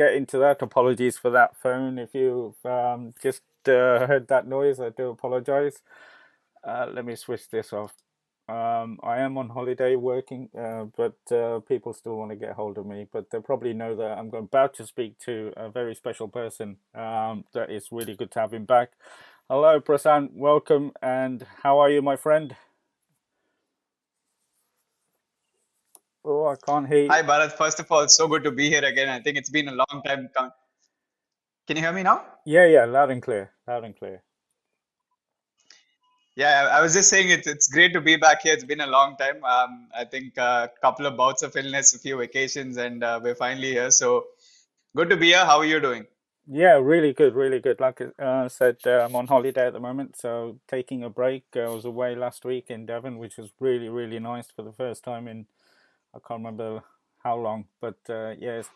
get into that. Apologies for that phone. If you've um, just uh, heard that noise, I do apologise. Uh, let me switch this off. Um, I am on holiday working, uh, but uh, people still want to get hold of me. But they probably know that I'm about to speak to a very special person. Um, that is really good to have him back. Hello, Prasan. Welcome. And how are you, my friend? Oh, I can't hear. You. Hi, Bharat. First of all, it's so good to be here again. I think it's been a long time. Can you hear me now? Yeah, yeah, loud and clear. Loud and clear. Yeah, I was just saying it's it's great to be back here. It's been a long time. Um, I think a uh, couple of bouts of illness, a few vacations, and uh, we're finally here. So good to be here. How are you doing? Yeah, really good, really good. Like I uh, said, uh, I'm on holiday at the moment, so taking a break. I was away last week in Devon, which was really, really nice for the first time in I can't remember how long, but uh, yeah, it's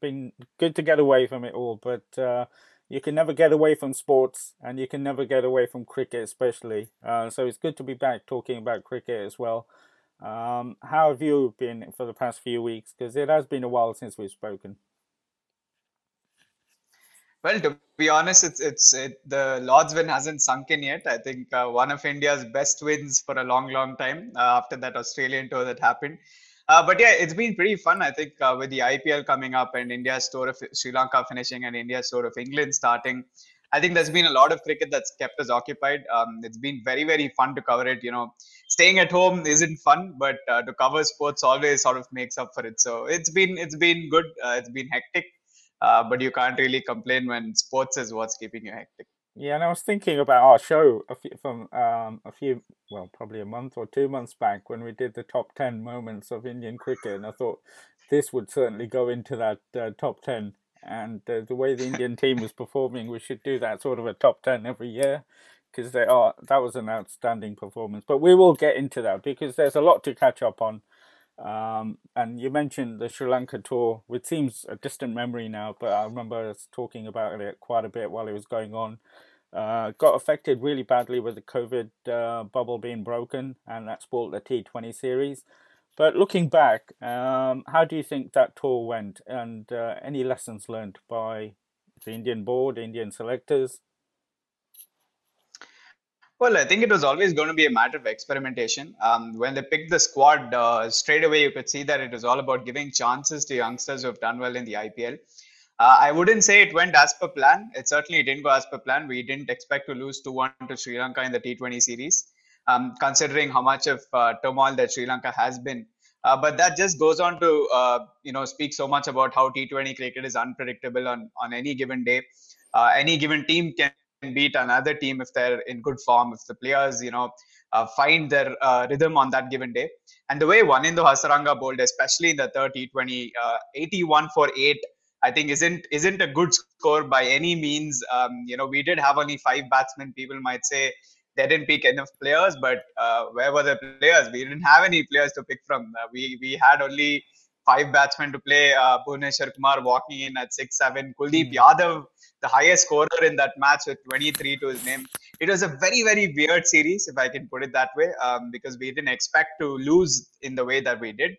been good to get away from it all. But uh, you can never get away from sports and you can never get away from cricket especially. Uh, so it's good to be back talking about cricket as well. Um, how have you been for the past few weeks? Because it has been a while since we've spoken. Well to be honest it's it's it, the lord's win hasn't sunk in yet. I think uh, one of india's best wins for a long long time uh, after that australian tour that happened uh, but yeah, it's been pretty fun. I think uh, with the IPL coming up and India's tour of Sri Lanka finishing and India's tour of England starting, I think there's been a lot of cricket that's kept us occupied. Um, it's been very very fun to cover it. You know, staying at home isn't fun, but uh, to cover sports always sort of makes up for it. So it's been it's been good. Uh, it's been hectic, uh, but you can't really complain when sports is what's keeping you hectic. Yeah, and I was thinking about our show a few, from um, a few, well, probably a month or two months back when we did the top 10 moments of Indian cricket. And I thought this would certainly go into that uh, top 10. And uh, the way the Indian team was performing, we should do that sort of a top 10 every year because they are that was an outstanding performance. But we will get into that because there's a lot to catch up on. Um, and you mentioned the Sri Lanka tour, which seems a distant memory now, but I remember us talking about it quite a bit while it was going on. Uh, got affected really badly with the COVID uh, bubble being broken, and that spoiled the T20 series. But looking back, um, how do you think that tour went, and uh, any lessons learned by the Indian board, Indian selectors? Well, I think it was always going to be a matter of experimentation. Um, when they picked the squad, uh, straight away you could see that it was all about giving chances to youngsters who have done well in the IPL. Uh, I wouldn't say it went as per plan. It certainly didn't go as per plan. We didn't expect to lose 2 1 to Sri Lanka in the T20 series, um, considering how much of uh, turmoil that Sri Lanka has been. Uh, but that just goes on to uh, you know speak so much about how T20 cricket is unpredictable on, on any given day. Uh, any given team can beat another team if they're in good form, if the players you know uh, find their rhythm on that given day. And the way Wanindu Hasaranga bowled, especially in the third T20, 81 for 8 I think isn't isn't a good score by any means. Um, you know, we did have only five batsmen. People might say they didn't pick enough players, but uh, where were the players? We didn't have any players to pick from. Uh, we we had only five batsmen to play. Uh, Bhuvneshwar Kumar walking in at six seven. Kuldeep mm. Yadav, the highest scorer in that match with 23 to his name. It was a very very weird series, if I can put it that way, um, because we didn't expect to lose in the way that we did.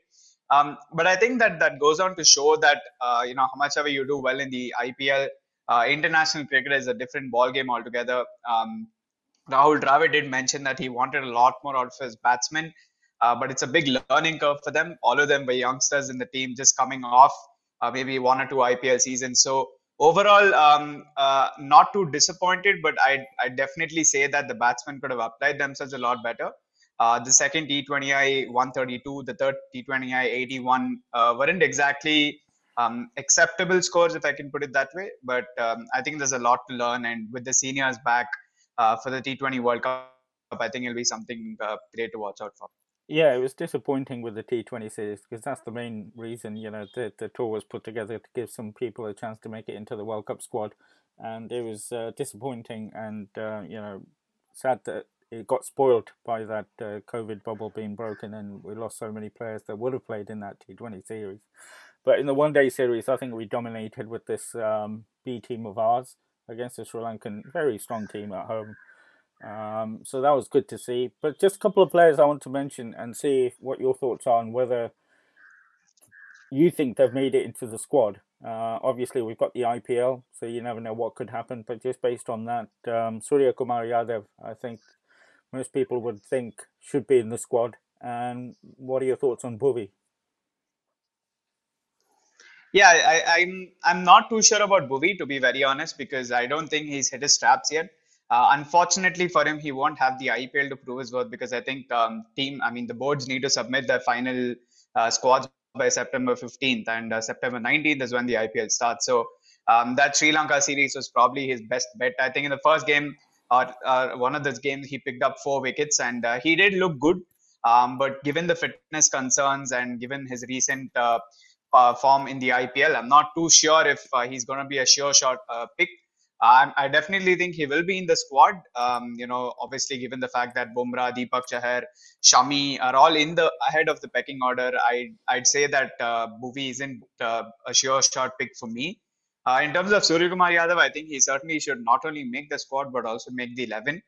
Um, but I think that that goes on to show that uh, you know how much ever you do well in the IPL, uh, international cricket is a different ball game altogether. Um, Rahul Dravid did mention that he wanted a lot more out of his batsmen, uh, but it's a big learning curve for them. All of them were youngsters in the team, just coming off uh, maybe one or two IPL seasons. So overall, um, uh, not too disappointed, but I I definitely say that the batsmen could have applied themselves a lot better. Uh, the second T20I 132, the third T20I 81 uh, weren't exactly um, acceptable scores, if I can put it that way. But um, I think there's a lot to learn, and with the seniors back uh, for the T20 World Cup, I think it'll be something uh, great to watch out for. Yeah, it was disappointing with the T20 series because that's the main reason, you know, the, the tour was put together to give some people a chance to make it into the World Cup squad. And it was uh, disappointing and, uh, you know, sad that it got spoiled by that uh, COVID bubble being broken, and we lost so many players that would have played in that T20 series. But in the one day series, I think we dominated with this um, B team of ours against the Sri Lankan very strong team at home. Um, so that was good to see. But just a couple of players I want to mention and see what your thoughts are on whether you think they've made it into the squad. Uh, obviously, we've got the IPL, so you never know what could happen. But just based on that, um, Surya Kumar Yadav, I think most people would think should be in the squad. And what are your thoughts on Bhuvi? Yeah, I, I'm I'm not too sure about Bhuvi to be very honest because I don't think he's hit his straps yet. Uh, unfortunately for him, he won't have the IPL to prove his worth because I think um, team, I mean, the boards need to submit their final uh, squads by September 15th, and uh, September 19th is when the IPL starts. So um, that Sri Lanka series was probably his best bet. I think in the first game, or uh, one of those games, he picked up four wickets, and uh, he did look good. Um, but given the fitness concerns and given his recent uh, form in the IPL, I'm not too sure if he's going to be a sure shot pick. Um, I definitely think he will be in the squad. Um, you know, obviously, given the fact that Bumrah, Deepak Chahar, Shami are all in the ahead of the pecking order, I I'd say that uh, Bhuvi isn't uh, a sure shot pick for me. Uh, in terms of Suryakumar Yadav, I think he certainly should not only make the squad but also make the eleven.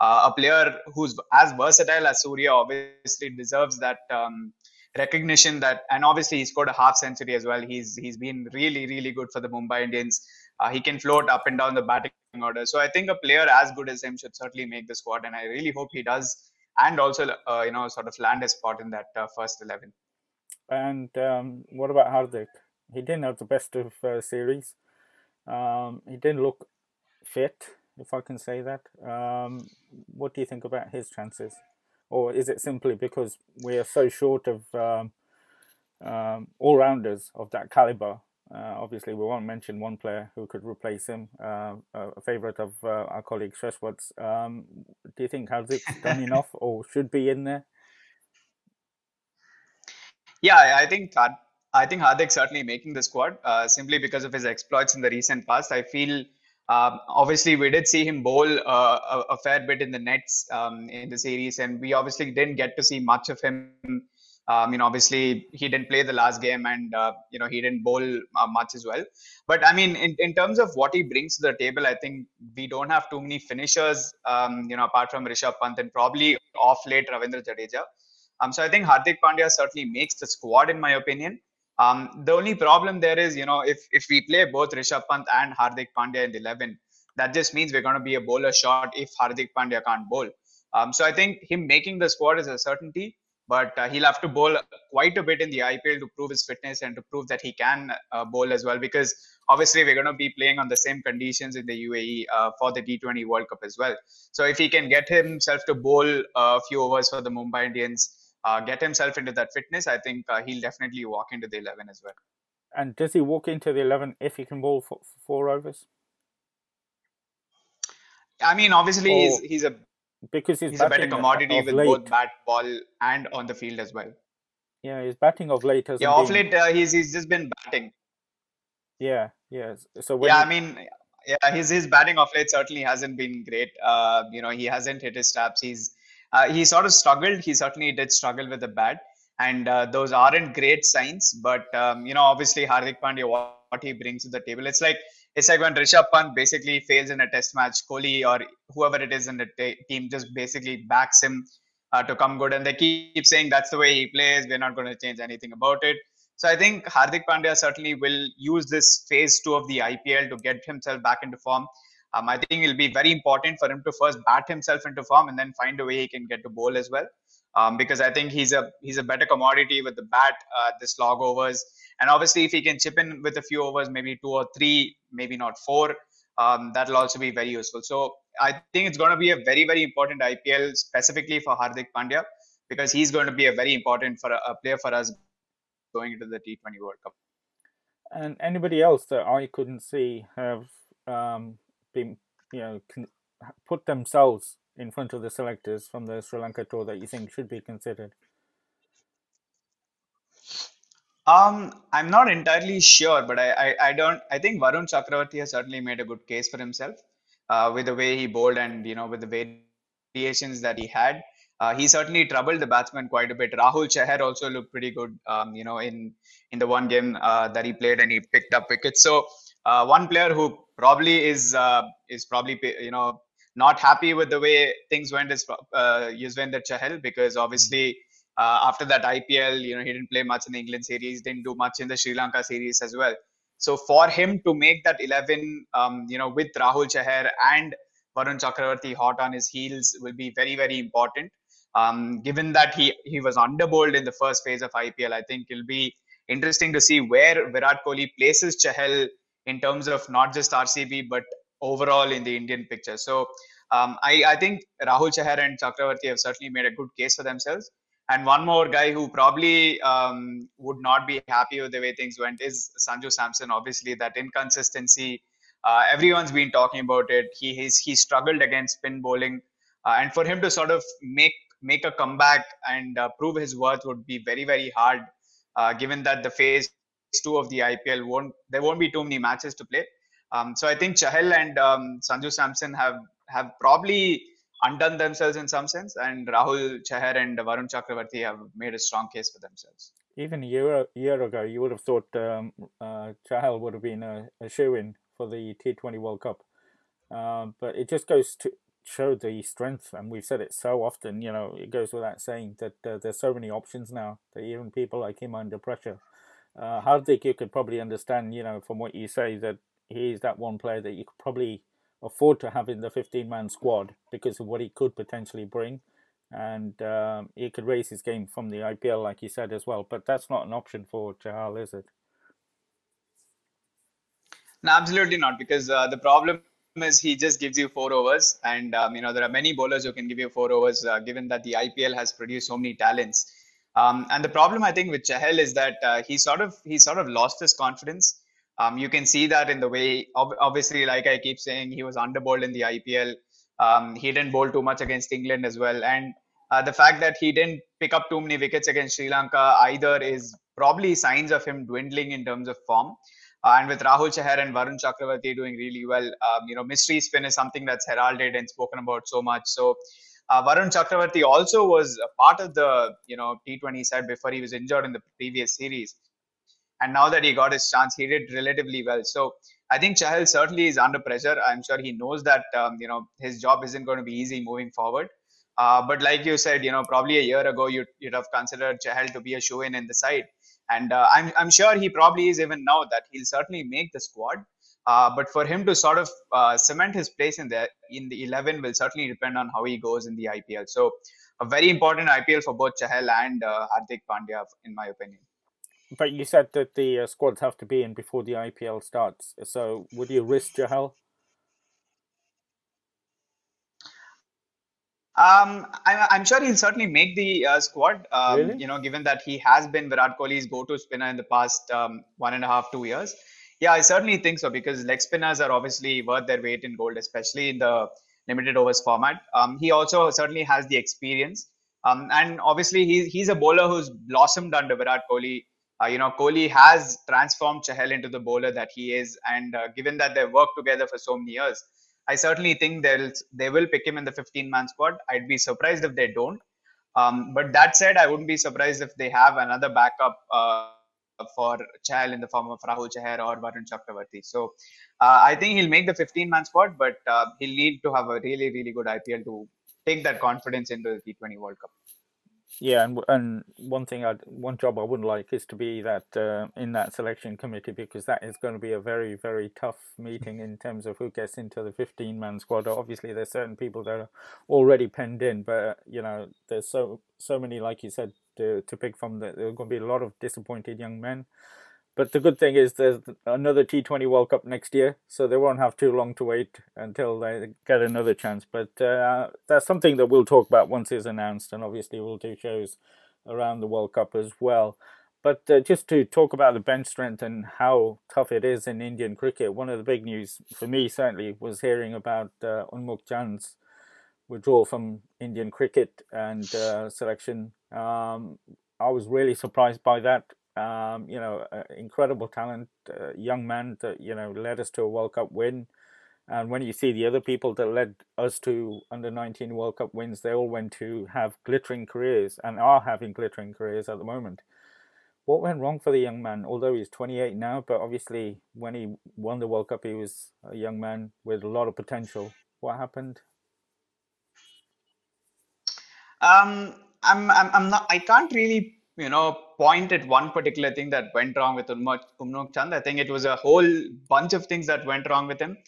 Uh, a player who's as versatile as Surya obviously deserves that um, recognition. That and obviously he scored a half century as well. He's he's been really really good for the Mumbai Indians. Uh, he can float up and down the batting order. So I think a player as good as him should certainly make the squad, and I really hope he does, and also uh, you know sort of land a spot in that uh, first eleven. And um, what about Hardik? He didn't have the best of uh, series. Um, he didn't look fit, if I can say that. Um, what do you think about his chances? Or is it simply because we are so short of um, um, all rounders of that caliber obviously, we won't mention one player who could replace him, uh, a favourite of uh, our colleague Shashwat's. Um, do you think Hardik's done enough or should be in there? Yeah, I think I think Hardik certainly making the squad uh, simply because of his exploits in the recent past. I feel um, obviously we did see him bowl uh, a, a, fair bit in the nets um, in the series, and we obviously didn't get to see much of him um, you know, obviously he didn't play the last game, and uh, you know he didn't bowl uh, much as well. But I mean, in, in terms of what he brings to the table, I think we don't have too many finishers. Um, you know, apart from Rishabh Pant and probably off late Ravindra Jadeja. Um, so I think Hardik Pandya certainly makes the squad, in my opinion. Um, the only problem there is, you know, if if we play both Rishabh Pant and Hardik Pandya in the eleven, that just means we're going to be a bowler short if Hardik Pandya can't bowl. Um, so I think him making the squad is a certainty but uh, he'll have to bowl quite a bit in the IPL to prove his fitness and to prove that he can uh, bowl as well. Because obviously we're going to be playing on the same conditions in the UAE uh, for the T20 World Cup as well. So if he can get himself to bowl a few overs for the Mumbai Indians, uh, get himself into that fitness, I think uh, he'll definitely walk into the 11 as well. And does he walk into the 11 if he can bowl for four overs? I mean, obviously or... he's he's a because he's, he's a better commodity with late. both bat, ball, and on the field as well. Yeah, he's batting of late. Yeah, off late uh, he's he's just been batting. Yeah, yes. So yeah, I mean, yeah, his his batting of late certainly hasn't been great. Uh, you know, he hasn't hit his straps. He's uh, he sort of struggled. He certainly did struggle with the bat, and uh, those aren't great signs. But um, you know, obviously Hardik Pandya, what he brings to the table, it's like it's like when Rishabh Pant basically fails in a test match, Kohli or whoever it is in the t- team just basically backs him uh, to come good. And they keep saying that's the way he plays. We're not going to change anything about it. So I think Hardik Pandya certainly will use this phase two of the IPL to get himself back into form. Um, I think it'll be very important for him to first bat himself into form and then find a way he can get to bowl as well. Um, because I think he's a he's a better commodity with the bat, uh, the slog overs, and obviously, if he can chip in with a few overs, maybe two or three, maybe not four, um, that'll also be very useful. So I think it's going to be a very, very important IPL specifically for Hardik Pandya because he's going to be a very important for a, a player for us going into the T20 World Cup. And anybody else that I couldn't see have um, been, you know, put themselves in front of the selectors from the Sri Lanka tour that you think should be considered? Um, I'm not entirely sure, but I, I, I don't. I think Varun Chakravarti has certainly made a good case for himself uh, with the way he bowled and you know with the variations that he had. uh, he certainly troubled the batsman quite a bit. Rahul Chahar also looked pretty good, um, you know, in in the one game uh, that he played, and he picked up wickets. So uh, one player who probably is uh, is probably you know not happy with the way things went is uh, Yuzvendra Chahal because obviously uh, after that IPL, you know, he didn't play much in the England series, didn't do much in the Sri Lanka series as well. So for him to make that 11, um, you know, with Rahul Chahar and Varun Chakravarti hot on his heels will be very, very important. Um, given that he he was underbowled in the first phase of IPL, I think it'll be interesting to see where Virat Kohli places Chahal in terms of not just RCB but overall in the Indian picture. So um, I, I think Rahul Chahar and Chakravarti have certainly made a good case for themselves. And one more guy who probably um, would not be happy with the way things went is Sanju Samson. Obviously, that inconsistency, uh, everyone's been talking about it. He he's, he struggled against spin bowling, uh, and for him to sort of make make a comeback and uh, prove his worth would be very very hard, uh, given that the phase two of the IPL won't there won't be too many matches to play. Um, so I think Chahal and um, Sanju Samson have have probably undone themselves in some sense, and Rahul Chahar and Varun Chakravarti have made a strong case for themselves. Even a year, year ago, you would have thought um, uh, Chahal would have been a, a shoe in for the T20 World Cup. Um, but it just goes to show the strength, and we've said it so often, you know, it goes without saying that uh, there's so many options now that even people like him under pressure. Uh, Hardik, you could probably understand, you know, from what you say, that he's that one player that you could probably afford to have in the 15 man squad because of what he could potentially bring. And um, he could raise his game from the IPL, like you said, as well. But that's not an option for Chahal, is it? No, absolutely not. Because uh, the problem is he just gives you four overs. And, um, you know, there are many bowlers who can give you four overs, uh, given that the IPL has produced so many talents. Um, and the problem, I think, with Chahal is that uh, he sort of he sort of lost his confidence um, you can see that in the way, obviously, like I keep saying, he was underbowled in the IPL. Um, he didn't bowl too much against England as well. And uh, the fact that he didn't pick up too many wickets against Sri Lanka either is probably signs of him dwindling in terms of form. Uh, and with Rahul Chahar and Varun Chakravarti doing really well, um, you know, mystery spin is something that's heralded and spoken about so much. So uh, Varun Chakravarti also was a part of the, you know, T20 side before he was injured in the previous series and now that he got his chance, he did relatively well. So I think Chahal certainly is under pressure. I'm sure he knows that um, you know his job isn't going to be easy moving forward. Uh, but like you said, you know, probably a year ago, you'd, you'd have considered Chahal to be a shoe in in the side. And uh, I'm, I'm sure he probably is even now that he'll certainly make the squad. Uh, but for him to sort of uh, cement his place in the in the 11 will certainly depend on how he goes in the IPL. So a very important IPL for both Chahal and uh, Hardik Pandya, in my opinion. But you said that the uh, squads have to be in before the IPL starts. So would you risk Chahal? Um, I, am sure he'll certainly make the uh, squad. Um, really? You know, given that he has been Virat Kohli's go-to spinner in the past um, one and a half, two years. Yeah, I certainly think so because leg spinners are obviously worth their weight in gold, especially in the limited overs format. Um, he also certainly has the experience. Um, and obviously, he's, he's a bowler who's blossomed under Virat Kohli uh, you know, Kohli has transformed Chahal into the bowler that he is, and uh, given that they've worked together for so many years, I certainly think they'll they will pick him in the 15-man squad. I'd be surprised if they don't. Um, but that said, I wouldn't be surprised if they have another backup uh, for Chahal in the form of Rahul Chahar or Varun Chakravarti. So uh, I think he'll make the 15-man squad, but uh, he'll need to have a really, really good IPL to take that confidence into the T20 World Cup. Yeah, and and one thing I one job I wouldn't like is to be that uh, in that selection committee because that is going to be a very very tough meeting in terms of who gets into the fifteen man squad. Obviously, there's certain people that are already penned in, but you know there's so so many like you said to to pick from. That there are going to be a lot of disappointed young men. But the good thing is there's another T20 World Cup next year, so they won't have too long to wait until they get another chance. But uh, that's something that we'll talk about once it's announced, and obviously we'll do shows around the World Cup as well. But uh, just to talk about the bench strength and how tough it is in Indian cricket, one of the big news for me certainly was hearing about uh, Unmukt Chand's withdrawal from Indian cricket and uh, selection. Um, I was really surprised by that. Um, you know, uh, incredible talent, uh, young man that you know led us to a World Cup win. And when you see the other people that led us to under 19 World Cup wins, they all went to have glittering careers and are having glittering careers at the moment. What went wrong for the young man? Although he's 28 now, but obviously when he won the World Cup, he was a young man with a lot of potential. What happened? Um, I'm, I'm, I'm not. I can't really, you know, point at one particular thing that went wrong with Unmukt Chand. I think it was a whole bunch of things that went wrong with him.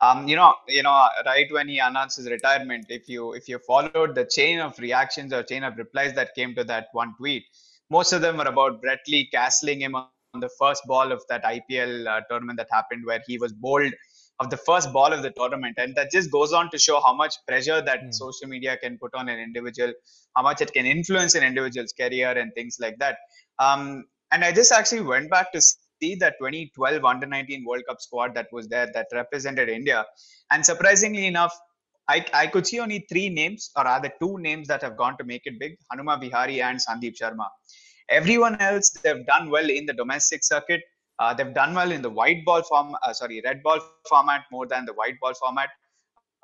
Um, you know, you know, right when he announced his retirement, if you if you followed the chain of reactions or chain of replies that came to that one tweet, most of them were about Brett Lee castling him on the first ball of that IPL uh, tournament that happened, where he was bowled of the first ball of the tournament, and that just goes on to show how much pressure that mm. social media can put on an individual, how much it can influence an individual's career and things like that. Um, and I just actually went back to see that 2012 under 19 World Cup squad that was there that represented India. And surprisingly enough, I, I could see only three names, or rather two names that have gone to make it big Hanuma Vihari and Sandeep Sharma. Everyone else, they've done well in the domestic circuit. Uh, they've done well in the white ball form, uh, sorry, red ball format more than the white ball format.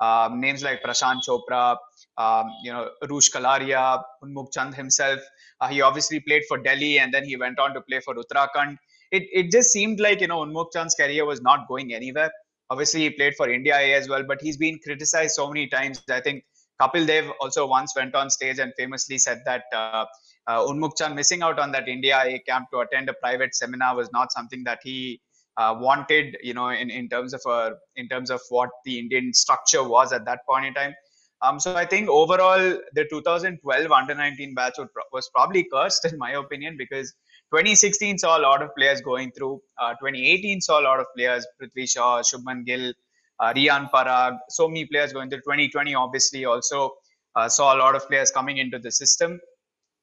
Um, names like Prashant Chopra, um, you know, Rush Kalaria, Unmukt Chand himself. Uh, he obviously played for Delhi and then he went on to play for Uttarakhand it, it just seemed like, you know, Unmukt Chand's career was not going anywhere. Obviously, he played for India as well, but he's been criticized so many times. I think Kapil Dev also once went on stage and famously said that uh, uh, missing out on that India A camp to attend a private seminar was not something that he uh, wanted, you know, in, in terms of a, uh, in terms of what the Indian structure was at that point in time. Um, so I think overall the 2012 under 19 batch was probably cursed in my opinion because 2016 saw a lot of players going through. Uh, 2018 saw a lot of players, Prithvi Shaw, Shubman Gill, uh, Parag, so many players going to 2020 obviously also uh, saw a lot of players coming into the system.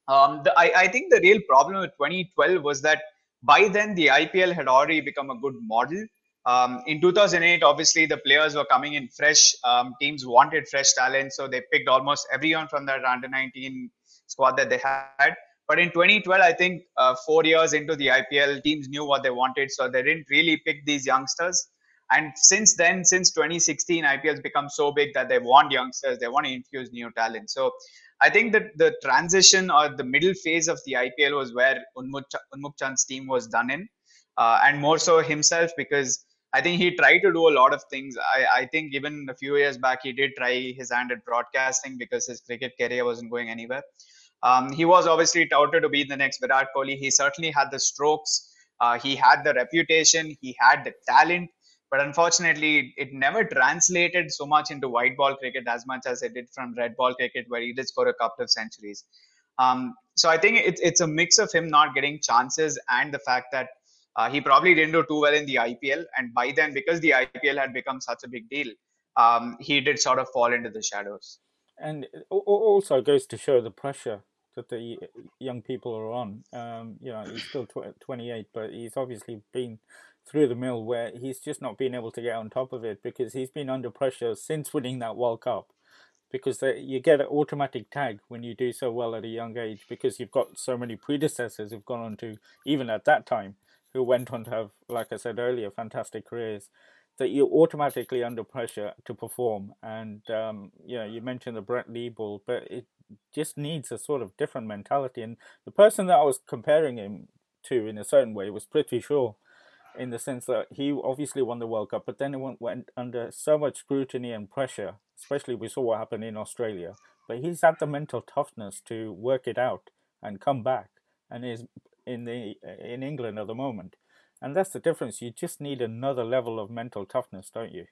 Um, the, I, I think the real problem with 2012 was that by then the IPL had already become a good model. Um, in 2008, obviously the players were coming in fresh. Um, teams wanted fresh talent, so they picked almost everyone from that under 19 squad that they had. But in 2012, I think uh, four years into the IPL, teams knew what they wanted, so they didn't really pick these youngsters. And since then, since 2016, IPL has become so big that they want youngsters, they want to infuse new talent. So I think that the transition or the middle phase of the IPL was where Unmukt Chand's team was done in, uh, and more so himself because I think he tried to do a lot of things. I, I think even a few years back, he did try his hand at broadcasting because his cricket career wasn't going anywhere. Um, he was obviously touted to be the next Virat Kohli. He certainly had the strokes. Uh, he had the reputation. He had the talent. But unfortunately, it never translated so much into white ball cricket as much as it did from red ball cricket, where he did score a couple of centuries. Um, so I think it's it's a mix of him not getting chances and the fact that uh, he probably didn't do too well in the IPL. And by then, because the IPL had become such a big deal, um, he did sort of fall into the shadows. And it also goes to show the pressure that the young people are on. Um, you know, he's still tw- 28, but he's obviously been through the mill where he's just not been able to get on top of it because he's been under pressure since winning that World Cup. Because you get an automatic tag when you do so well at a young age because you've got so many predecessors who've gone on to, even at that time, who went on to have, like I said earlier, fantastic careers that you're automatically under pressure to perform. And um, you know, you mentioned the Brett Lee ball, but it just needs a sort of different mentality. And the person that I was comparing him to in a certain way was Prithvi Shaw, in the sense that he obviously won the World Cup, but then it went, went under so much scrutiny and pressure, especially we saw what happened in Australia. But he's had the mental toughness to work it out and come back, and is in the in England at the moment. And that's the difference. You just need another level of mental toughness, don't you?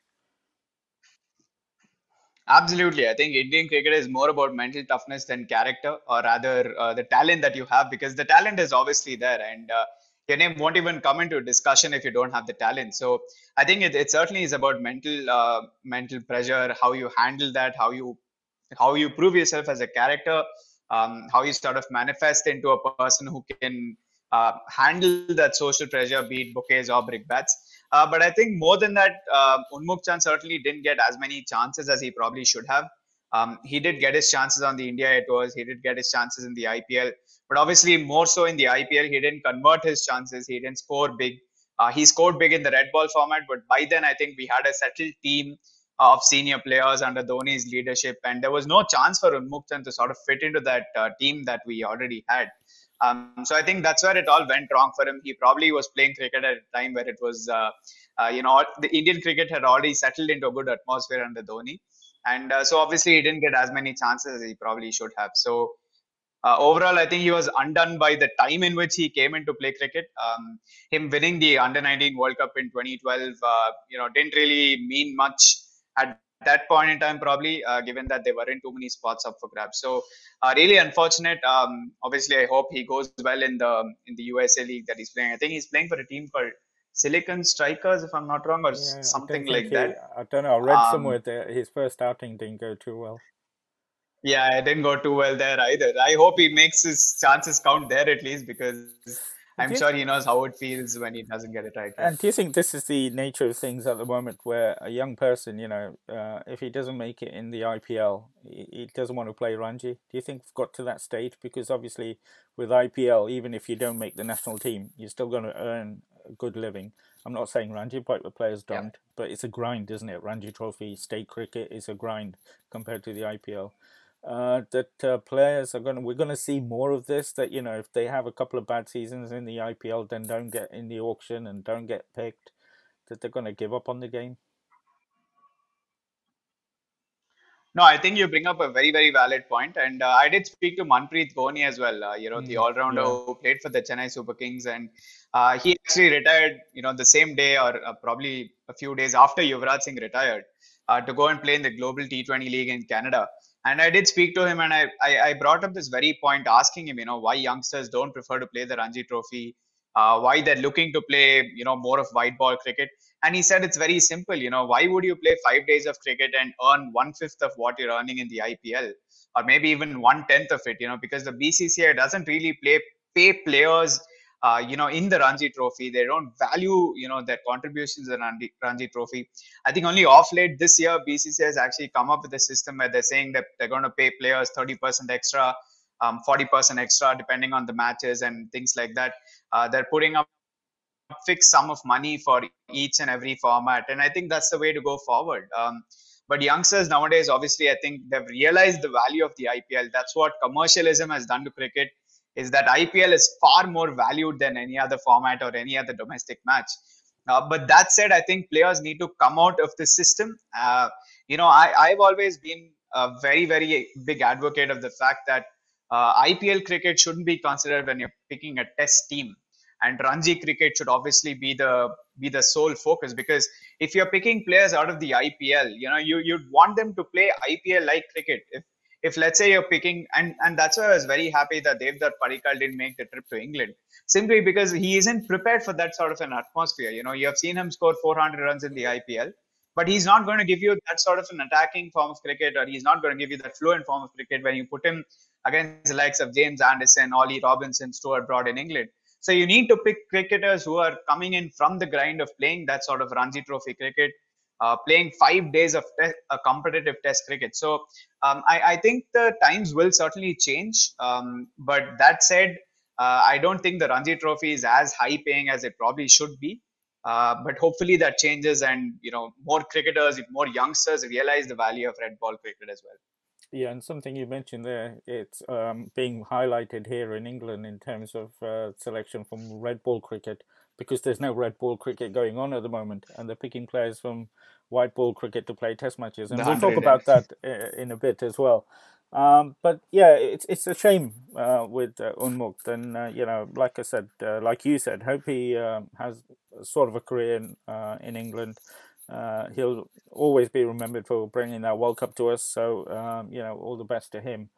Absolutely. I think Indian cricket is more about mental toughness than character, or rather, uh, the talent that you have, because the talent is obviously there. And uh, your name won't even come into discussion if you don't have the talent. So I think it, it certainly is about mental uh, mental pressure, how you handle that, how you how you prove yourself as a character, um, how you sort of manifest into a person who can uh, handle that social pressure, be it bouquets or brickbats. Uh, but I think more than that, uh, Unmukt Chand certainly didn't get as many chances as he probably should have. Um, he did get his chances on the India tours. He did get his chances in the IPL, but obviously more so in the IPL, he didn't convert his chances. He didn't score big. Uh, he scored big in the red ball format, but by then I think we had a settled team. of senior players under Dhoni's leadership, and there was no chance for Unmukt Chand to sort of fit into that uh, team that we already had. Um, so I think that's where it all went wrong for him. He probably was playing cricket at a time where it was, uh, uh, you know, the Indian cricket had already settled into a good atmosphere under Dhoni, and uh, so obviously he didn't get as many chances as he probably should have. So uh, overall, I think he was undone by the time in which he came into play cricket. Um, him winning the Under 19 World Cup in 2012, uh, you know, didn't really mean much at that point in time, probably, uh, given that there weren't too many spots up for grabs. So, uh, really unfortunate. Um, obviously, I hope he goes well in the in the USA League that he's playing. I think he's playing for a team called Silicon Strikers, if I'm not wrong, or yeah, something like he, that. I don't know. I read um, somewhere that his first outing didn't go too well. Yeah, it didn't go too well there either. I hope he makes his chances count there at least because I'm sure he knows how it feels when he doesn't get it right. And do you think this is the nature of things at the moment where a young person, you know, uh, if he doesn't make it in the IPL, he, he, doesn't want to play Ranji? Do you think we've got to that stage? Because obviously, with IPL, even if you don't make the national team, you're still going to earn good living. I'm not saying Ranji, but the players don't, yeah. but it's a grind, isn't it? Ranji Trophy, state cricket is a grind compared to the IPL uh, that uh, players are going to, we're going to see more of this. That, you know, if they have a couple of bad seasons in the IPL, then don't get in the auction and don't get picked, that they're going to give up on the game? No, I think you bring up a very, very valid point. And uh, I did speak to Manpreet Goni as well, uh, you know, mm, the all rounder yeah. who played for the Chennai Super Kings. And uh, he actually retired, you know, the same day or uh, probably a few days after Yuvraj Singh retired uh, to go and play in the Global T20 League in Canada. And i did speak to him and I, I, I brought up this very point asking him you know why youngsters don't prefer to play the ranji trophy uh, why they're looking to play you know more of white ball cricket. And he said it's very simple you know why would you play five days of cricket and earn one fifth of what you're earning in the ipl or maybe even one tenth of it you know because the bcci doesn't really play pay players uh, you know, in the Ranji Trophy. They don't value, you know, their contributions in Ranji, Ranji Trophy. I think only off late this year, BCCI has actually come up with a system where they're saying that they're going to pay players 30% extra, um, 40% extra, depending on the matches and things like that. Uh, they're putting up fixed sum of money for each and every format, and I think that's the way to go forward. Um, but youngsters nowadays, obviously, I think they've realized the value of the IPL. That's what commercialism has done to cricket is that IPL is far more valued than any other format or any other domestic match. Uh, but that said, I think players need to come out of the system. Uh, you know, I, I've always been a very, very big advocate of the fact that uh, IPL cricket shouldn't be considered when you're picking a test team. And Ranji cricket should obviously be the be the sole focus because if you're picking players out of the IPL, you know, you you'd want them to play IPL like cricket. If if let's say you're picking and and that's why I was very happy that Devdutt Padikkal didn't make the trip to England simply because he isn't prepared for that sort of an atmosphere. You know, you have seen him score 400 runs in the IPL, but he's not going to give you that sort of an attacking form of cricket, or he's not going to give you that fluent form of cricket when you put him against the likes of James Anderson, Ollie Robinson, Stuart Broad in England. So you need to pick cricketers who are coming in from the grind of playing that sort of Ranji Trophy cricket uh, playing five days of te- a competitive test cricket. So um, I, I, think the times will certainly change. Um, but that said, uh, I don't think the Ranji Trophy is as high paying as it probably should be. Uh, but hopefully that changes, and you know more cricketers, more youngsters realize the value of red ball cricket as well. Yeah, and something you mentioned there, it's um, being highlighted here in England in terms of uh, selection from red ball cricket because there's no red ball cricket going on at the moment, and they're picking players from white ball cricket to play test matches, and we'll talk about that in a bit as well. Um, but yeah, it's it's a shame uh, with uh, Unmukt, and uh, you know, like I said, uh, like you said, hope he um, has sort of a career in uh, in England. Uh, he'll always be remembered for bringing that World Cup to us. So um, you know, all the best to him.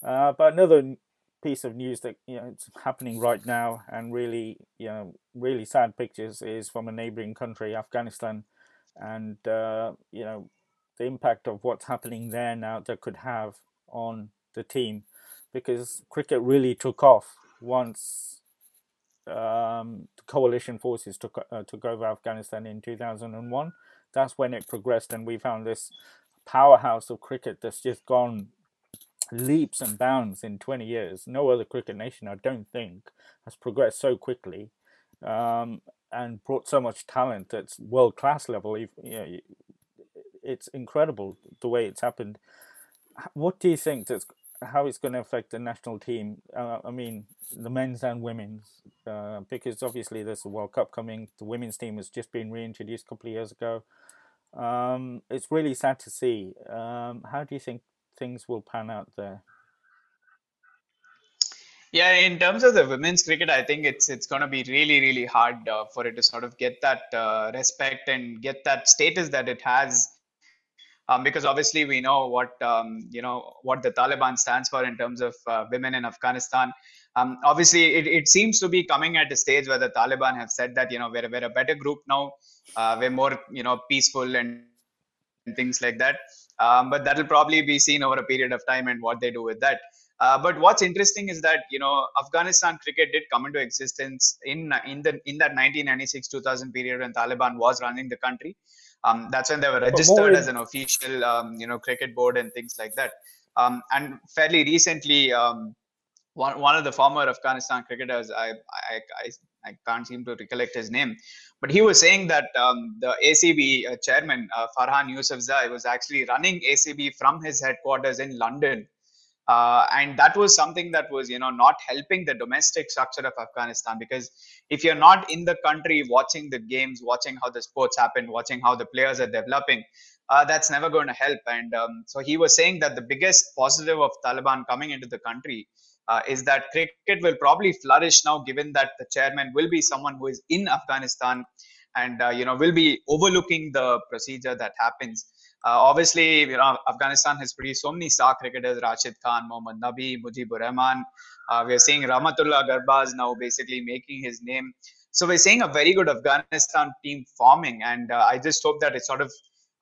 but another piece of news that you know it's happening right now, and really you know really sad pictures is from a neighboring country, Afghanistan. And uh, you know the impact of what's happening there now that could have on the team. Because cricket really took off once um, the coalition forces took uh, took over Afghanistan in 2001 that's when it progressed and we found this powerhouse of cricket that's just gone leaps and bounds in 20 years no other cricket nation I don't think has progressed so quickly um, and brought so much talent at world class level. You know, it's incredible the way it's happened. What do you think that's how it's going to affect the national team? Uh, I mean, the men's and women's, uh, because obviously there's a World Cup coming. The women's team has just been reintroduced a couple of years ago. Um, it's really sad to see. Um, how do you think things will pan out there? Yeah, in terms of the women's cricket, I think it's it's going to be really really hard uh, for it to sort of get that uh, respect and get that status that it has, um, because obviously we know what um, you know what the Taliban stands for in terms of uh, women in Afghanistan. Um, obviously, it, it seems to be coming at a stage where the Taliban have said that you know we're, we're a better group now, uh, we're more you know peaceful and, and things like that. Um, but that'll probably be seen over a period of time and what they do with that. Uh, but what's interesting is that you know Afghanistan cricket did come into existence in in the in that 1996-2000 period when Taliban was running the country. Um, that's when they were registered as an official um, you know cricket board and things like that. Um, and fairly recently, um, one one of the former Afghanistan cricketers, I, I I I can't seem to recollect his name, but he was saying that um, the ACB uh, chairman uh, Farhan Yousafzai was actually running ACB from his headquarters in London. Uh, and that was something that was you know not helping the domestic structure of afghanistan. Because if you're not in the country watching the games watching how the sports happen watching how the players are developing uh, that's never going to help. And um, so he was saying that the biggest positive of taliban coming into the country uh, is that cricket will probably flourish now given that the chairman will be someone who is in afghanistan and uh, you know will be overlooking the procedure that happens uh, obviously, you know, Afghanistan has produced so many star cricketers: Rashid Khan, Mohammad Nabi, Mujibur Rahman. Uh, we are seeing Rahmanullah Gurbaz now basically making his name. So we're seeing a very good Afghanistan team forming, and uh, I just hope that it sort of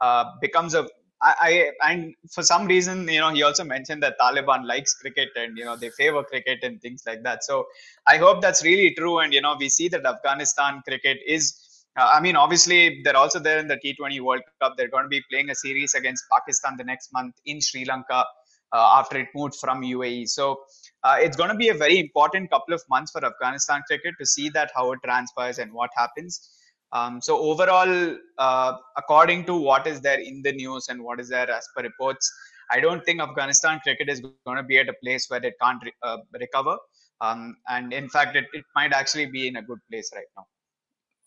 uh, becomes a. I, I and for some reason, you know, he also mentioned that Taliban likes cricket and you know they favor cricket and things like that. So I hope that's really true, and you know we see that Afghanistan cricket is uh, I mean, obviously, they're also there in the T20 World Cup. They're going to be playing a series against Pakistan the next month in Sri Lanka uh, after it moved from UAE. So uh, it's going to be a very important couple of months for Afghanistan cricket to see that how it transpires and what happens. Um, so overall, uh, according to what is there in the news and what is there as per reports, I don't think Afghanistan cricket is going to be at a place where it can't re- uh, recover. Um, and in fact, it, it might actually be in a good place right now.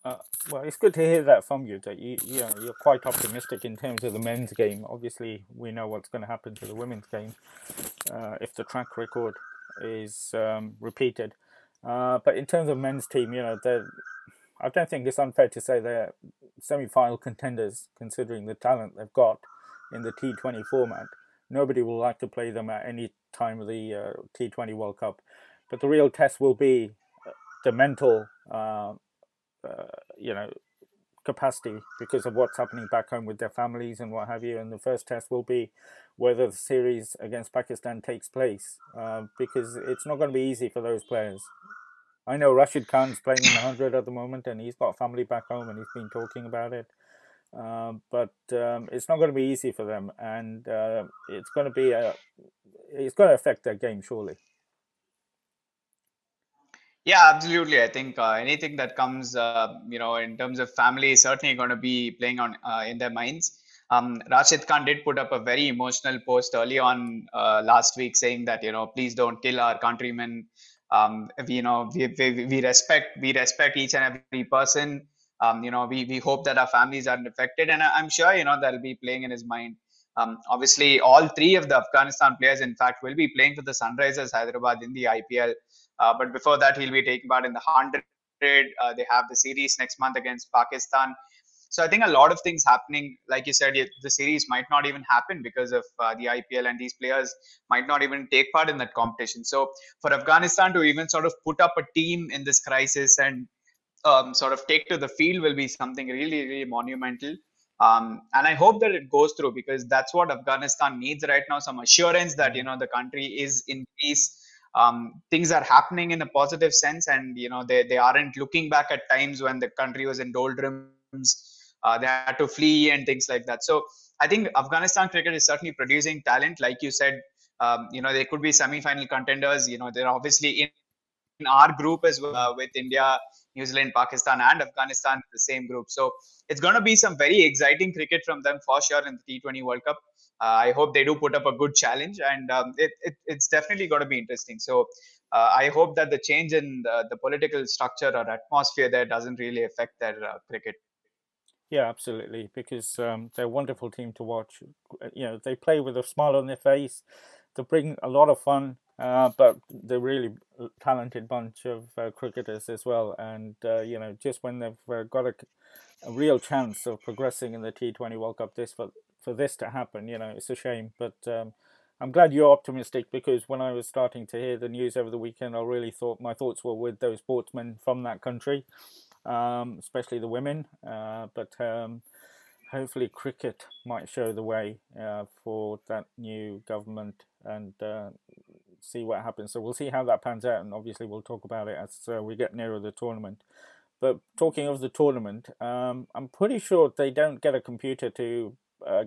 Uh, well, it's good to hear that from you. That you, you know, you're quite optimistic in terms of the men's game. Obviously, we know what's going to happen to the women's game uh, if the track record is um, repeated. Uh, but in terms of men's team, you know, I don't think it's unfair to say they're semi-final contenders considering the talent they've got in the T20 format. Nobody will like to play them at any time of the uh, T20 World Cup, but the real test will be uh, the mental uh, uh, you know, capacity because of what's happening back home with their families and what have you. And the first test will be whether the series against Pakistan takes place uh, because it's not going to be easy for those players. I know Rashid Khan's playing in the 100 at the moment and he's got family back home and he's been talking about it. Um, but um, it's not going to be easy for them and uh, it's going to be a, it's going to affect their game surely. Yeah, absolutely. I think uh, anything that comes, uh, you know, in terms of family is certainly going to be playing on uh, in their minds. Um, Rashid Khan did put up a very emotional post early on uh, last week saying that you know please don't kill our countrymen. Um, we, you know we, we, we respect we respect each and every person. Um, you know we, we hope that our families aren't affected, and I'm sure you know that'll be playing in his mind. Um, obviously, all three of the Afghanistan players, in fact, will be playing for the Sunrisers Hyderabad in the IPL. Uh, but before that, he'll be taking part in the 100. Uh, they have the series next month against Pakistan. So I think a lot of things happening. Like you said, the series might not even happen because of uh, the IPL, and these players might not even take part in that competition. So for Afghanistan to even sort of put up a team in this crisis and um, sort of take to the field will be something really, really monumental. Um, and I hope that it goes through because that's what Afghanistan needs right now: some assurance that you know the country is in peace um, things are happening in a positive sense and you know they, they aren't looking back at times when the country was in doldrums uh, they had to flee and things like that so i think afghanistan cricket is certainly producing talent like you said um, you know they could be semi-final contenders you know they're obviously in our group as well uh, with India, New Zealand, Pakistan, and Afghanistan, the same group. So it's going to be some very exciting cricket from them for sure in the T20 World Cup. Uh, I hope they do put up a good challenge, and um, it, it, it's definitely going to be interesting. So uh, I hope that the change in the, the, political structure or atmosphere there doesn't really affect their uh, cricket. Yeah, absolutely, because um, they're a wonderful team to watch. You know, they play with a smile on their face. They bring a lot of fun, uh, but they're really talented bunch of uh, cricketers as well. And uh, you know, just when they've uh, got a, a, real chance of progressing in the T20 World Cup, this for for this to happen, you know, it's a shame. But um, I'm glad you're optimistic because when I was starting to hear the news over the weekend, I really thought my thoughts were with those sportsmen from that country um, especially the women. Uh, but um, hopefully, cricket might show the way uh, for that new government and uh, see what happens. So we'll see how that pans out, and obviously, we'll talk about it as uh, we get nearer the tournament. But talking of the tournament, um, I'm pretty sure they don't get a computer to uh,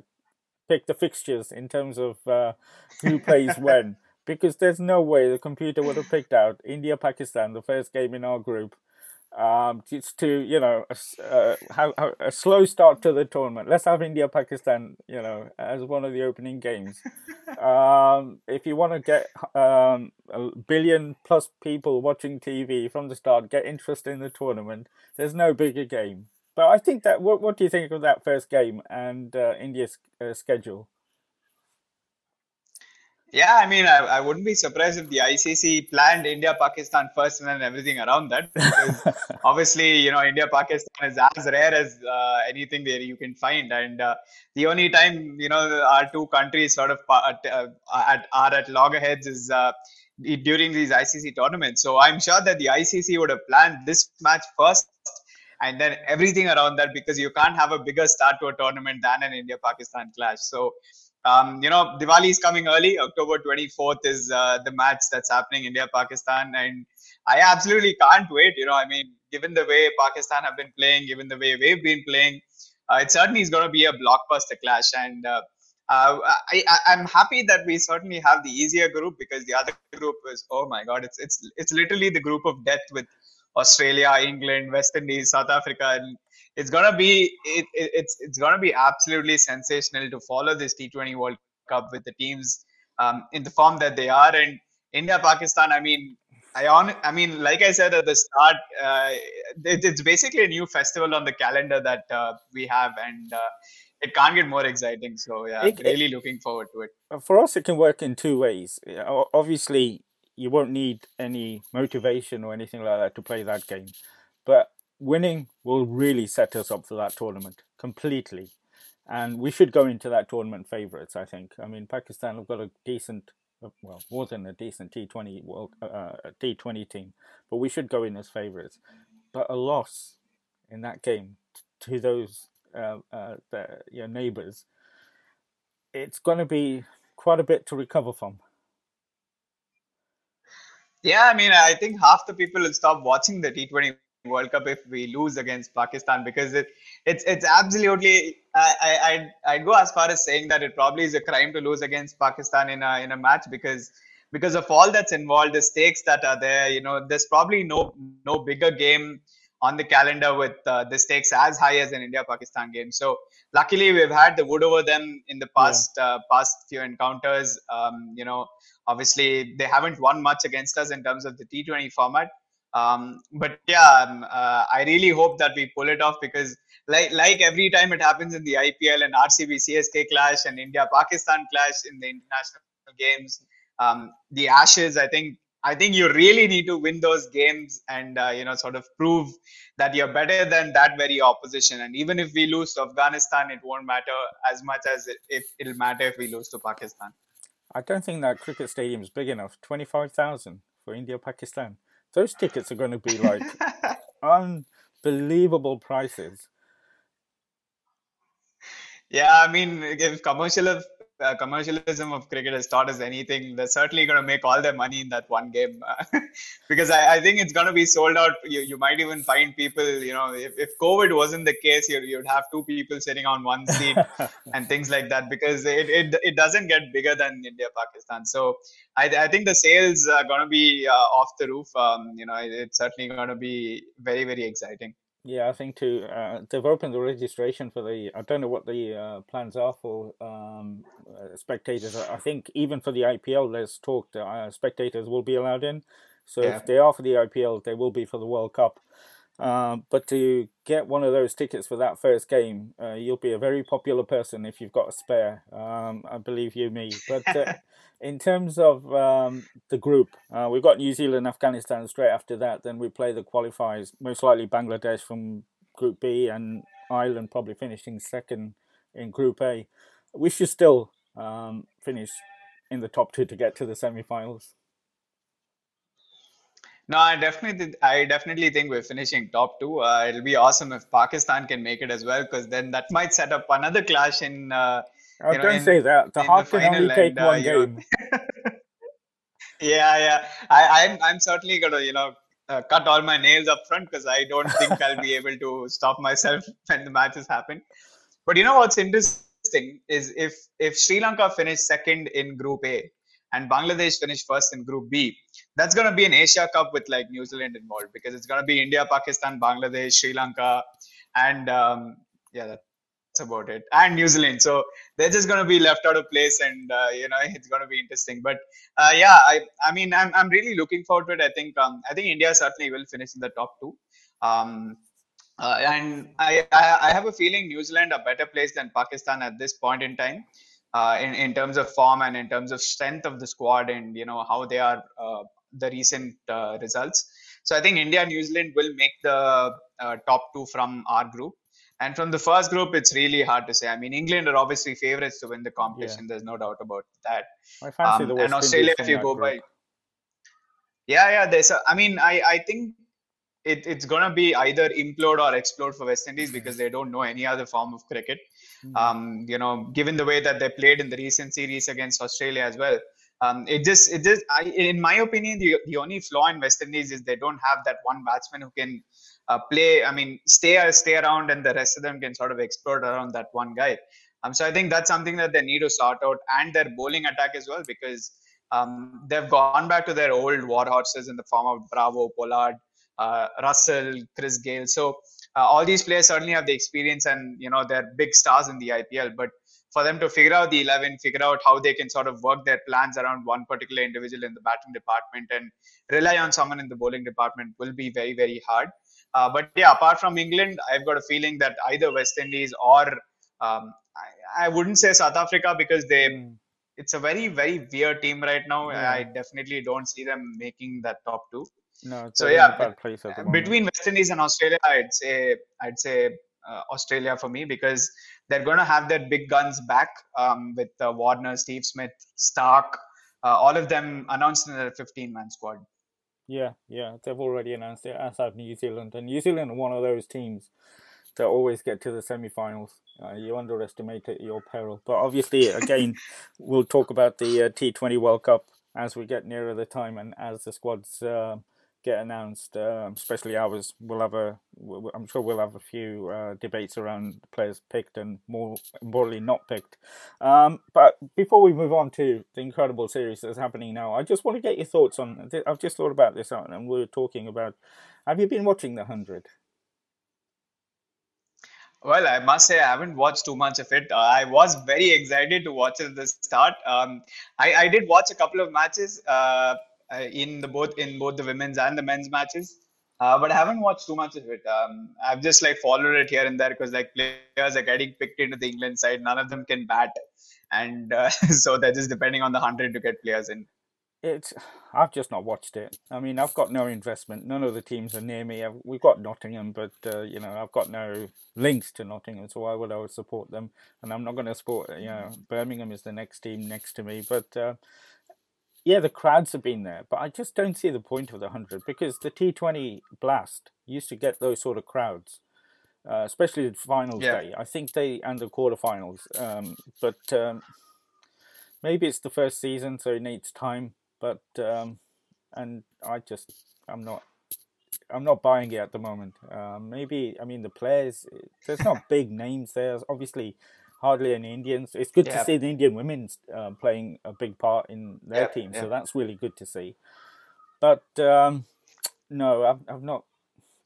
pick the fixtures in terms of uh, who plays when. Because there's no way the computer would have picked out India Pakistan, the first game in our group, um, just to you know a, uh, have, a slow start to the tournament. Let's have India Pakistan, you know, as one of the opening games. um, if you want to get um, a billion plus people watching TV from the start, get interest in the tournament. There's no bigger game. But I think that what what do you think of that first game and uh, India's uh, schedule? Yeah, I mean, I, I wouldn't be surprised if the ICC planned India Pakistan first and then everything around that. Because obviously, you know, India Pakistan is as rare as uh, anything there you can find. And uh, the only time, you know, our two countries sort of uh, at, are at loggerheads is uh, during these ICC tournaments. So I'm sure that the ICC would have planned this match first and then everything around that because you can't have a bigger start to a tournament than an India Pakistan clash. So um, you know, Diwali is coming early. October 24th is uh, the match that's happening India Pakistan, and I absolutely can't wait. You know, I mean, given the way Pakistan have been playing, given the way we've been playing, uh, it certainly is going to be a blockbuster clash. And uh, uh I, am happy that we certainly have the easier group because the other group is oh my god, it's it's it's literally the group of death with Australia, England, West Indies, South Africa, and it's gonna be it, it, it's it's gonna be absolutely sensational to follow this T20 World Cup with the teams um, in the form that they are. And India, Pakistan, I mean, I on I mean, like I said at the start, uh, it, it's basically a new festival on the calendar that uh, we have, and uh, it can't get more exciting. So yeah, it, really looking forward to it. For us, it can work in two ways. Obviously, you won't need any motivation or anything like that to play that game, but winning will really set us up for that tournament completely. And we should go into that tournament favourites, I think. I mean, Pakistan have got a decent, uh, well, more than a decent T20 world, uh, T20 team, but we should go in as favourites. But a loss in that game to those uh, uh, your neighbours, it's going to be quite a bit to recover from. Yeah, I mean, I think half the people will stop watching the T20 World Cup if we lose against Pakistan because it, it's it's absolutely I I I go as far as saying that it probably is a crime to lose against Pakistan in a in a match because because of all that's involved, the stakes that are there. You know, there's probably no no bigger game on the calendar with uh, the stakes as high as an India Pakistan game. So luckily we've had the wood over them in the past yeah. uh, past few encounters. Um, you know, obviously they haven't won much against us in terms of the T20 format um, but yeah, um, uh, I really hope that we pull it off because, like, like every time it happens in the IPL and RCB CSK clash and India Pakistan clash in the international games, um, the Ashes, I think, I think you really need to win those games and uh, you know sort of prove that you're better than that very opposition. And even if we lose to Afghanistan, it won't matter as much as it, if it'll matter if we lose to Pakistan. I don't think that cricket stadium is big enough. Twenty-five thousand for India Pakistan. Those tickets are going to be like unbelievable prices. Yeah, I mean, if commercial uh, commercialism of cricket has taught us anything, they're certainly going to make all their money in that one game. because I, I, think it's going to be sold out. You, you might even find people, you know, if, if COVID wasn't the case, you, you'd have two people sitting on one seat and things like that because it, it, it doesn't get bigger than India Pakistan. So I, I think the sales are going to be uh, off the roof. Um, you know, it, it's certainly going to be very, very exciting. Yeah, I think too. Uh, they've opened the registration for the. I don't know what the uh, plans are for um, uh, spectators. I think even for the IPL, there's talk that uh, spectators will be allowed in. So yeah. if they are for the IPL, they will be for the World Cup. Um, but to get one of those tickets for that first game, uh, you'll be a very popular person if you've got a spare. Um, I believe you, me. But uh, in terms of um, the group, uh, we've got New Zealand, Afghanistan straight after that. Then we play the qualifiers, most likely Bangladesh from Group B, and Ireland probably finishing second in Group A. We should still um, finish in the top two to get to the semi-finals. No, I definitely, I definitely think we're finishing top two. Uh, it'll be awesome if Pakistan can make it as well, because then that might set up another clash in uh, I going to say that the Hawks can only take and, uh, one game. yeah, yeah. I, I'm I'm certainly gonna you know uh, cut all my nails up front because I don't think I'll be able to stop myself when the matches happen. But you know what's interesting is if if Sri Lanka finish second in Group A and Bangladesh finished first in Group B, that's going to be an Asia Cup with like New Zealand involved because it's going to be India, Pakistan, Bangladesh, Sri Lanka, and um, yeah, that's about it. And new zealand. So they're just going to be left out of place and uh, you know it's going to be interesting. But uh, yeah i i mean I'm, I'm really looking forward to it. I think um, i think india certainly will finish in the top two. Um, uh, and I, I, I have a feeling new zealand are better placed than pakistan at this point in time uh, in, in terms of form and in terms of strength of the squad and you know how they are uh, the recent uh, results so i think india and new zealand will make the top two from our group and from the first group, it's really hard to say. I mean, England are obviously favorites to win the competition. Yeah. There's no doubt about that. I fancy um, the West and Australia, if you go group. by. Yeah, yeah. There's. A, I mean, I I think it, it's gonna be either implode or explode for West Indies because they don't know any other form of cricket. Mm-hmm. Um, you know, given the way that they played in the recent series against Australia as well. Um, it just, it just, I, in my opinion, the, the only flaw in West Indies is they don't have that one batsman who can uh, play. I mean, stay stay around, and the rest of them can sort of explode around that one guy. Um, so I think that's something that they need to sort out, and their bowling attack as well, because um, they've gone back to their old war horses in the form of Bravo, Pollard, uh, Russell, Chris Gayle. So uh, all these players certainly have the experience, and you know they're big stars in the IPL. But for them to figure out the 11, figure out how they can sort of work their plans around one particular individual in the batting department and rely on someone in the bowling department will be very, very hard. Uh, but yeah, apart from England, I've got a feeling that either West Indies or um, I, I, wouldn't say South Africa because they hmm. it's a very very weird team right now. Yeah. I definitely don't see them making that top two. No, so yeah, between West Indies and Australia, I'd say I'd say uh, Australia for me because they're going to have their big guns back um, with uh, Warner, Steve Smith, Starc, uh, all of them announced in their 15 man squad. Yeah, yeah, they've already announced it, as have New Zealand. And New Zealand are one of those teams that always get to the semi-finals. Uh, you underestimate it at your peril. But obviously, again, we'll talk about the uh, T20 World Cup as we get nearer the time and as the squads uh, get announced, um, especially ours, we'll have a. I'm sure we'll have a few uh, debates around players picked and more importantly not picked. Um, but before we move on to the incredible series that's happening now, I just want to get your thoughts on. I've just thought about this, and we were talking about. Have you been watching the hundred? Well, I must say I haven't watched too much of it. Uh, I was very excited to watch it at the start. Um, I, I did watch a couple of matches. Uh, uh, in the both in both the women's and the men's matches. Uh, but I haven't watched too much of it. Um, I've just like followed it here and there because like players are getting picked into the England side. None of them can bat, and uh, so they're just depending on the hundred to get players in. It's I've just not watched it. I mean, I've got no investment. None of the teams are near me. I've, we've got Nottingham, but uh, you know, I've got no links to Nottingham, so why would I support them? And I'm not going to support. You know, Birmingham is the next team next to me, but uh, yeah, the crowds have been there, but I just don't see the point of the 100 because the T20 Blast used to get those sort of crowds, uh, especially the finals yeah. day. I think they, and the quarterfinals. Um, but um, maybe it's the first season, so it needs time. But um, and I just I'm not I'm not buying it at the moment. Um, maybe I mean the players. There's not big names there. Obviously, hardly any Indians. It's good yeah. to see the Indian women uh, playing a big part in their yeah, team, yeah. so that's really good to see. But um, no, I've, I've not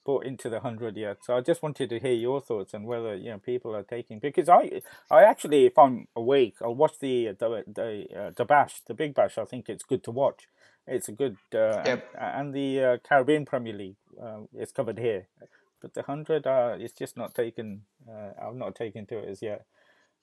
bought into the hundred yet. So I just wanted to hear your thoughts on whether you know people are taking because I I actually if I'm awake I'll watch the the the, uh, the bash the big bash. I think it's good to watch. It's a good uh, yep. and, and, the uh, Caribbean Premier League uh, is covered here, but the hundred uh, it's just not taken. Uh, I've not taken to it as yet.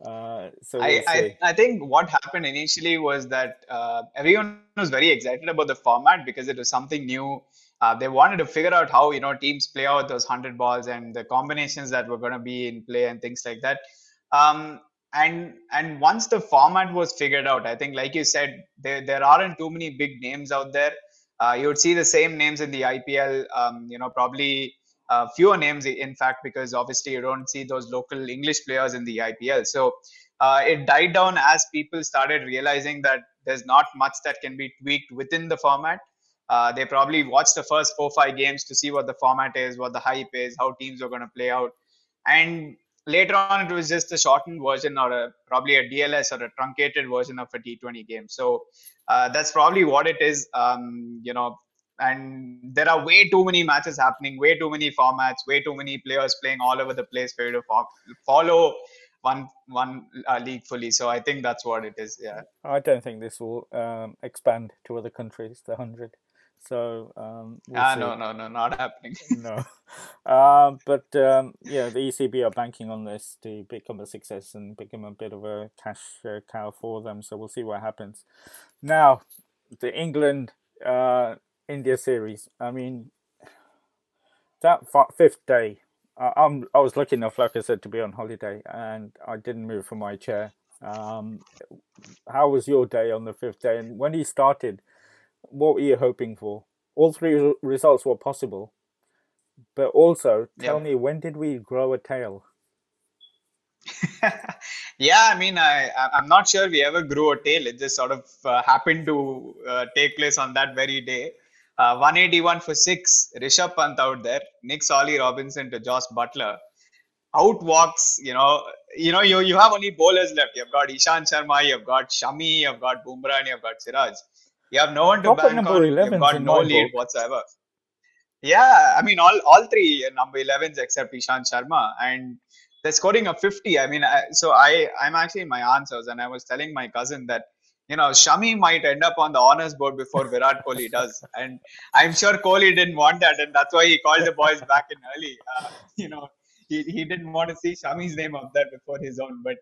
Uh, so we'll I, I, I think what happened initially was that uh, everyone was very excited about the format because it was something new. Uh, they wanted to figure out how you know teams play out those 100 balls and the combinations that were going to be in play and things like that. Um, and and once the format was figured out i think like you said there, there aren't too many big names out there. Uh, you would see the same names in the ipl um, you know probably uh, fewer names in fact because obviously you don't see those local english players in the ipl so uh, it died down as people started realizing that there's not much that can be tweaked within the format uh, they probably watched the first four five games to see what the format is, what the hype is, how teams are going to play out, and later on it was just a shortened version or a, probably a DLS or a truncated version of a T20 game. So uh, that's probably what it is. Um, you know, and there are way too many matches happening, way too many formats, way too many players playing all over the place for you to follow one one uh, league fully. So I think that's what it is. Yeah. I don't think this will um, expand to other countries. The hundred. So um, we'll ah, no, no, no, not happening. no, um, but um, yeah, the ECB are banking on this to become a success and become a bit of a cash uh, cow for them. So we'll see what happens. Now, the England uh, India series. I mean, that fifth day. I'm, I was lucky enough, like I said, to be on holiday, and I didn't move from my chair. Um, how was your day on the fifth day? And when he started, what were you hoping for? All three results were possible, but also tell me when did we grow a tail? yeah, I mean, I I'm not sure we ever grew a tail. It just sort of uh, happened to uh, take place on that very day. Uh, 181 for six. Rishabh Pant out there. Nicks Ollie Robinson to Jos Buttler. Out walks, you know, you know, you you have only bowlers left. You've got Ishant Sharma, you've got Shami, you've got Bumrah, and you've got Siraj. You have no one to bank on. You've got no lead book. whatsoever. Yeah, I mean all all three number 11s except Ishant Sharma, and they're scoring a 50. I mean, I, so I I'm actually in my answers, and I was telling my cousin that you know Shami might end up on the honors board before Virat Kohli does, and I'm sure Kohli didn't want that, and that's why he called the boys back in early. Uh, you know, he, he didn't want to see Shami's name up there before his own, but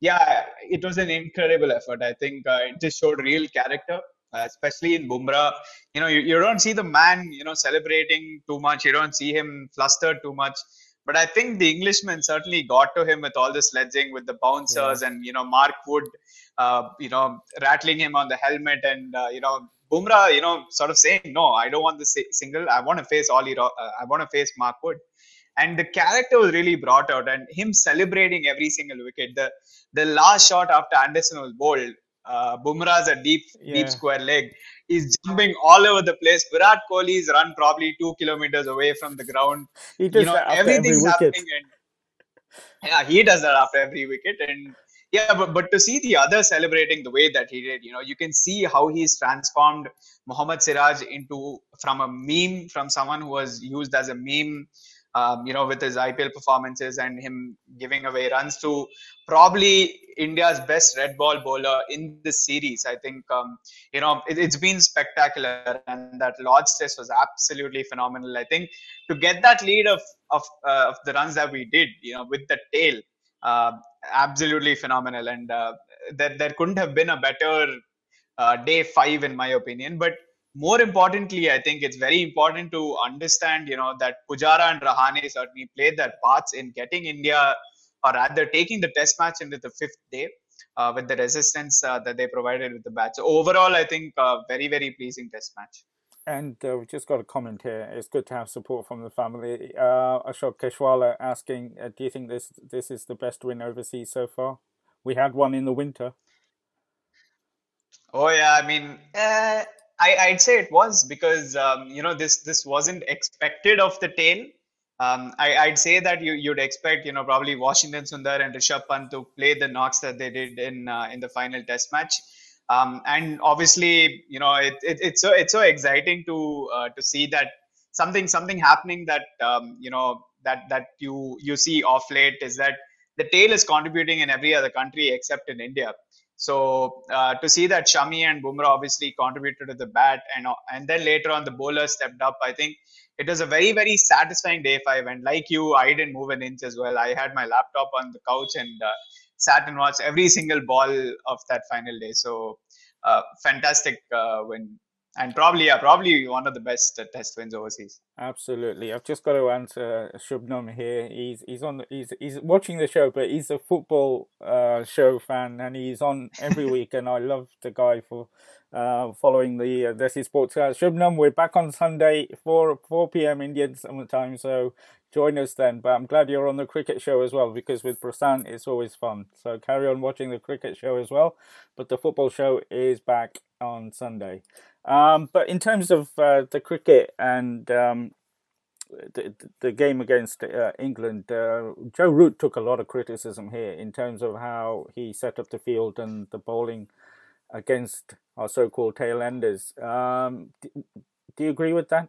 yeah, it was an incredible effort. I think uh, it just showed real character uh, especially in Bumrah. You know, you, you don't see the man, you know, celebrating too much. You don't see him flustered too much. But I think the Englishman certainly got to him with all the sledging, with the bouncers, yeah. and you know Mark Wood, uh, you know, rattling him on the helmet, and uh, you know Bumrah, you know, sort of saying, "No, I don't want the single. I want to face Ollie. Uh, I want to face Mark Wood." And the character was really brought out, and him celebrating every single wicket. The the last shot after Anderson was bowled, uh, Bumrah's a deep, yeah. deep square leg. He's jumping all over the place. Virat Kohli's run probably two kilometers away from the ground. He does you know, that after everything's every happening. And, yeah, he does that after every wicket. And yeah, but, but to see the other celebrating the way that he did, you know, you can see how he's transformed Mohammad Siraj into from a meme, from someone who was used as a meme um, you know, with his IPL performances and him giving away runs to probably India's best red ball bowler in this series. I think, um, you know, it, has been spectacular and that Lord's test was absolutely phenomenal. I think to get that lead of, of, uh, of the runs that we did, you know, with the tail, uh, absolutely phenomenal. And uh, there, there couldn't have been a better uh, day five, in my opinion. But more importantly, I think it's very important to understand, you know, that Pujara and Rahane certainly played their parts in getting India, or rather taking the test match into the fifth day uh, with the resistance uh, that they provided with the bat. So overall, I think uh, very, very pleasing test match. And uh, we just got a comment here. It's good to have support from the family. Uh, Ashok Keshwala asking, uh, "Do you think this this is the best win overseas so far? We had one in the winter." Oh yeah, I mean, uh, I I'd say it was because um, you know this this wasn't expected of the tail. Um, I I'd say that you you'd expect you know probably Washington Sundar and Rishabh Pant to play the knocks that they did in uh, in the final Test match. Um, and obviously, you know, it, it, it's so it's so exciting to uh, to see that something something happening that um, you know that that you you see off late is that the tail is contributing in every other country except in India. So uh, to see that Shami and Bumrah obviously contributed to the bat, and and then later on the bowler stepped up. I think it was a very very satisfying day five. And like you, I didn't move an inch as well. I had my laptop on the couch and uh, sat and watched every single ball of that final day. So uh, fantastic uh, win and probably yeah, probably one of the best uh, test wins overseas. Absolutely, I've just got to answer Shubnam here. He's he's on the, he's he's watching the show, but he's a football uh, show fan, and he's on every week. And I love the guy for uh, following the uh, Desi Sports. Uh, Shubnam, we're back on Sunday four four p.m. Indian summer time, so join us then. But I'm glad you're on the cricket show as well because with Prasant it's always fun. So carry on watching the cricket show as well. But the football show is back on Sunday. Um, but in terms of uh, the cricket and um, the, the game against uh, England, uh, Joe Root took a lot of criticism here in terms of how he set up the field and the bowling against our so-called tail enders. Um, do, do you agree with that?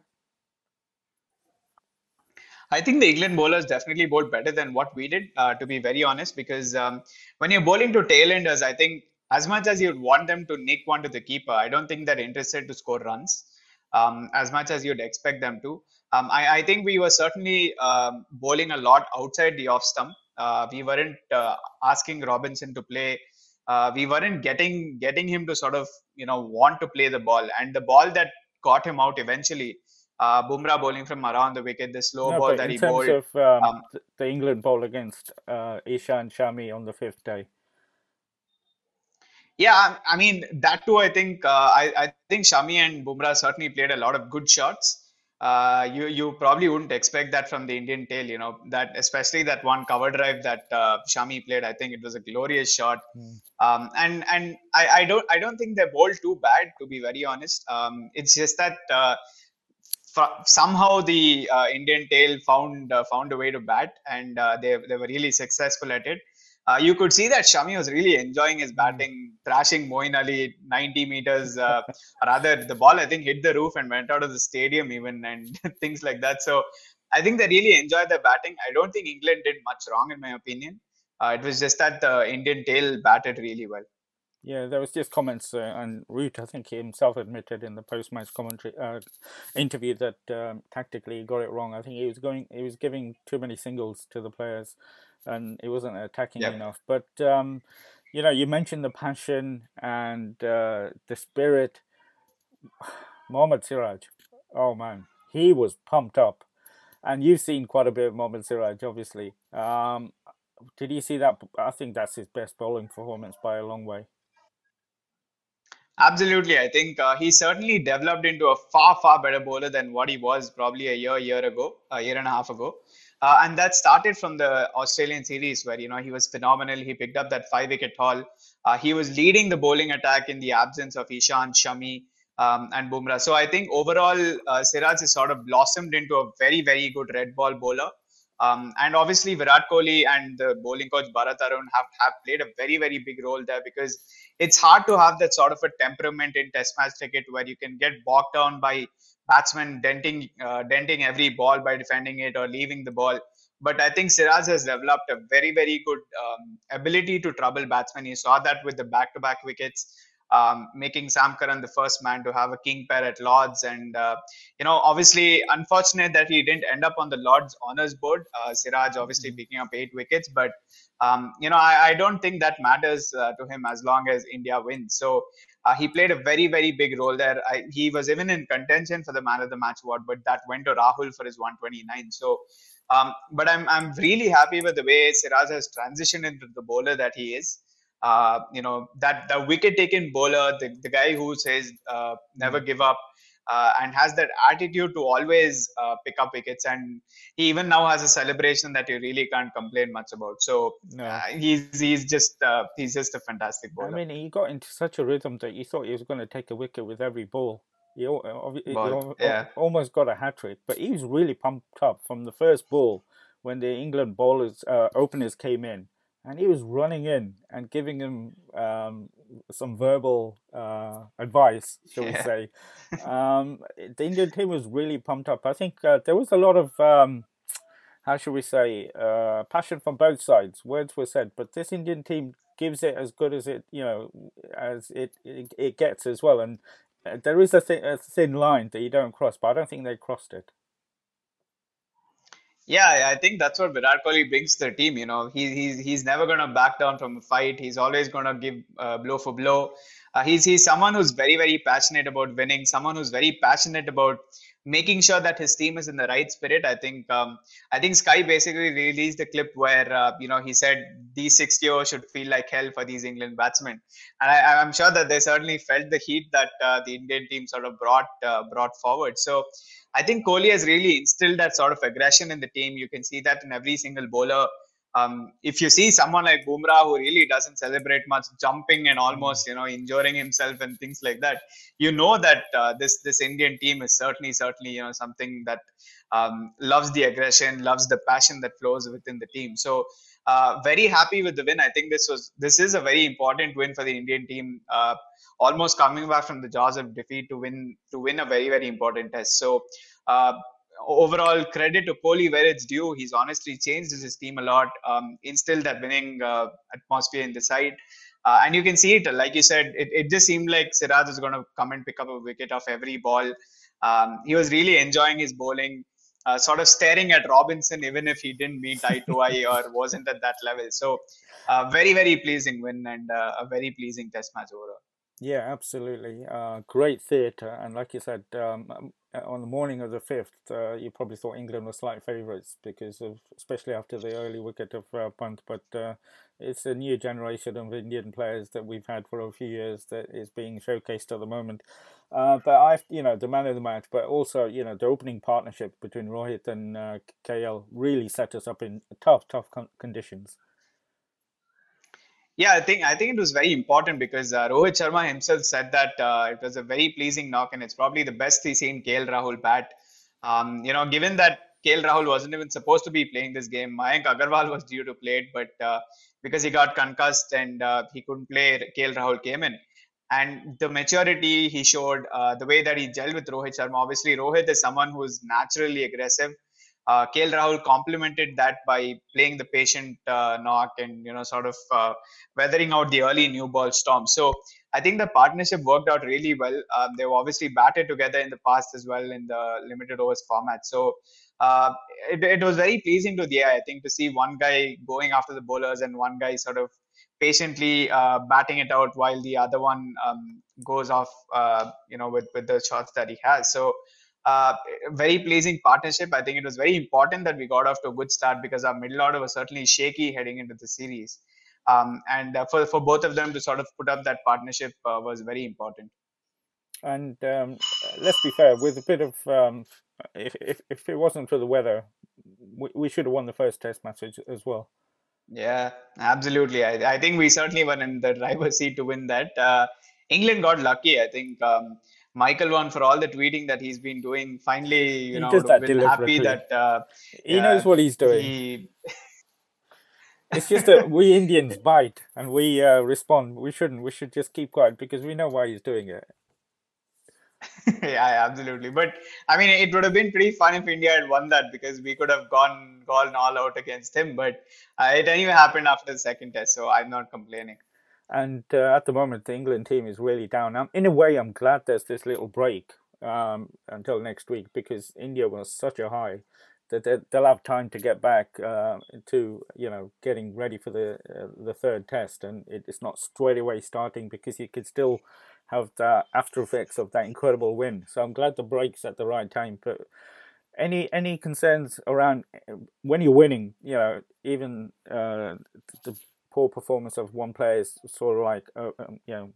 I think the England bowlers definitely bowled better than what we did, uh, to be very honest, because um, when you're bowling to tailenders, I think as much as you'd want them to nick one to the keeper, I don't think they're interested to score runs um, as much as you'd expect them to. Um, I, I, think we were certainly um, bowling a lot outside the off stump. Uh, we weren't uh, asking Robinson to play. Uh, we weren't getting getting him to sort of you know want to play the ball. And the ball that got him out eventually, uh, Bumrah bowling from around the wicket, the slow no, ball that he bowled. In terms of um, um, the England bowl against uh, Ishant Shami on the fifth day. Yeah, I mean that too. I think uh, I, I think Shami and Bumrah certainly played a lot of good shots. Uh, you you probably wouldn't expect that from the Indian tail, you know that especially that one cover drive that uh, Shami played. I think it was a glorious shot, mm. um, and and I, I don't I don't think they bowled too bad to be very honest. Um, it's just that uh, somehow the uh, Indian tail found uh, found a way to bat, and uh, they they were really successful at it uh, you could see that Shami was really enjoying his batting, thrashing Moeen Ali 90 meters. Uh, rather, the ball I think hit the roof and went out of the stadium even, and things like that. So I think they really enjoyed their batting. I don't think England did much wrong, in my opinion. Uh, it was just that the Indian tail batted really well. Yeah, there was just comments uh, and Root. I think he himself admitted in the post-match commentary uh, interview that um, tactically he got it wrong. I think he was going, he was giving too many singles to the players, and he wasn't attacking yep. enough. But um, you know, you mentioned the passion and uh, the spirit. Mohammad Siraj, oh man, he was pumped up, and you've seen quite a bit of Mohammad Siraj, obviously. Um, did you see that? I think that's his best bowling performance by a long way. Absolutely, I think uh, he certainly developed into a far far better bowler than what he was probably a year year ago, a year and a half ago. Uh, and that started from the Australian series where, you know, he was phenomenal. He picked up that five wicket haul. Uh, he was leading the bowling attack in the absence of Ishant, Shami, um, and Bumrah. So I think overall, uh, Siraj has sort of blossomed into a very, very good red ball bowler. Um, and obviously, Virat Kohli and the bowling coach Bharat Arun have, have played a very, very big role there because it's hard to have that sort of a temperament in Test match cricket where you can get bogged down by batsmen denting uh, denting every ball by defending it or leaving the ball. But I think Siraj has developed a very very good um, ability to trouble batsmen. You saw that with the back-to-back wickets. Um, making Sam Curran the first man to have a king pair at Lords. And, uh, you know, obviously, unfortunate that he didn't end up on the Lords honours board. Uh, Siraj obviously mm-hmm. picking up eight wickets, but, um, you know, I, I, don't think that matters uh, to him as long as India wins. So uh, he played a very, very big role there. I, he was even in contention for the man of the match award, but that went to Rahul for his 129. So, um, but I'm I'm really happy with the way Siraj has transitioned into the bowler that he is. Uh, you know that the wicket taking bowler, the, the guy who says uh, never give up. uh, and has that attitude to always uh, pick up wickets. And he even now has a celebration that you really can't complain much about. So no. uh, he's he's just uh, he's just a fantastic bowler. I mean, he got into such a rhythm that you thought he was going to take a wicket with every ball. He, ball, he yeah. almost got a hat trick, but he was really pumped up from the first ball when the England bowlers uh, openers came in and he was running in and giving him um, some verbal uh, advice, shall yeah. we say. Um, the Indian team was really pumped up. I think uh, there was a lot of, um, how should we say, uh, passion from both sides. Words were said, but this Indian team gives it as good as it, you know, as it it, it gets as well. And uh, there is a, th- a thin line that you don't cross, but I don't think they crossed it. Yeah, I think that's what Virat Kohli brings to the team. You know, he, he's he's never going to back down from a fight. He's always going to give uh, blow for blow. Uh, he's he's someone who's very very passionate about winning. Someone who's very passionate about making sure that his team is in the right spirit. I think um, I think Sky basically released a clip where uh, you know he said these 60 overs should feel like hell for these England batsmen, and I, am sure that they certainly felt the heat that uh, the Indian team sort of brought uh, brought forward. So I think Kohli has really instilled that sort of aggression in the team. You can see that in every single bowler. Um, if you see someone like Bumrah who really doesn't celebrate much, jumping and almost you know injuring himself and things like that, you know that uh, this this Indian team is certainly certainly you know something that um, loves the aggression, loves the passion that flows within the team. So uh, very happy with the win. I think this was this is a very important win for the Indian team. Uh, almost coming back from the jaws of defeat to win to win a very very important test. So. Overall, credit to Kohli where it's due. He's honestly changed his team a lot, um, instilled that winning uh, atmosphere in the side. Uh, and you can see it, like you said, it, it just seemed like Siraj was going to come and pick up a wicket off every ball. Um, he was really enjoying his bowling uh, sort of staring at Robinson, even if he didn't meet eye to eye or wasn't at that level. So, uh, very, very pleasing win and uh, a very pleasing test match overall. Yeah, absolutely. Uh, great theatre. And like you said, um, on the morning of the 5th, uh, you probably thought England were slight favourites because of, especially after the early wicket of uh, Pant. But uh, it's a new generation of Indian players that we've had for a few years that is being showcased at the moment. Uh, but I, you know, the man of the match, but also, you know, the opening partnership between Rohit and uh, KL really set us up in tough, tough con- conditions. Yeah, I think I think it was very important because uh, Rohit Sharma himself said that uh, it was a very pleasing knock, and it's probably the best he's seen KL Rahul bat. Um, you know, given that KL Rahul wasn't even supposed to be playing this game, Mayank Agarwal was due to play it, but uh, because he got concussed and uh, he couldn't play, KL Rahul came in and the maturity he showed, uh, the way that he gelled with Rohit Sharma. Obviously, Rohit is someone who is naturally aggressive. Uh, KL Rahul complemented that by playing the patient uh, knock and you know sort of uh, weathering out the early new ball storm. So I think the partnership worked out really well. Um, they've obviously batted together in the past as well in the limited overs format. So uh, it, it was very pleasing to the eye. I think to see one guy going after the bowlers and one guy sort of patiently uh, batting it out while the other one um, goes off, uh, you know, with, with the shots that he has. So, uh, very pleasing partnership. I think it was very important that we got off to a good start because our middle order was certainly shaky heading into the series. Um, and uh, for, for both of them to sort of put up that partnership uh, was very important. And um, let's be fair, with a bit of, um, if, if, if it wasn't for the weather, we, we should have won the first test match as well. Yeah, absolutely. I, I think we certainly were in the driver's seat to win that. Uh, England got lucky. I think um, Michael Vaughan for all the tweeting that he's been doing. Finally, you he know, been happy that uh, he knows what he's doing. He... it's just that we Indians bite and we uh, respond. We shouldn't. We should just keep quiet because we know why he's doing it. yeah, absolutely. But I mean, it would have been pretty fun if India had won that because we could have gone gone all out against him. But uh, it anyway happened after the second test, so I'm not complaining. And uh, at the moment, the England team is really down. Um, in a way, I'm glad there's this little break um, until next week because India was such a high that they'll have time to get back uh, to you know getting ready for the uh, the third test, and it's not straight away starting because you could still have the after effects of that incredible win. So I'm glad the break's at the right time. But any any concerns around when you're winning? You know, even uh, the poor performance of one player is sort of like uh, um, you know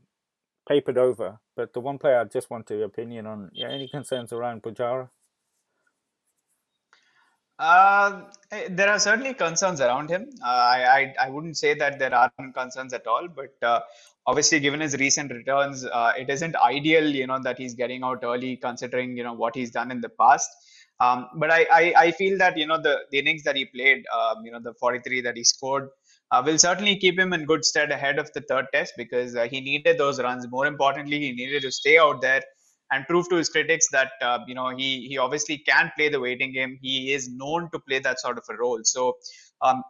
papered over. But the one player I just want your opinion on. Yeah, any concerns around Pujara? Uh, there are certainly concerns around him. Uh, I, I, I wouldn't say that there aren't concerns at all, but uh, obviously, given his recent returns, uh, it isn't ideal, you know, that he's getting out early, considering you know what he's done in the past. Um, but I, I, I feel that you know the, the innings that he played, um, you know, the 43 that he scored, uh, will certainly keep him in good stead ahead of the third test because uh, he needed those runs. More importantly, he needed to stay out there and prove to his critics that uh, you know he he obviously can play the waiting game. He is known to play that sort of a role. So. Um,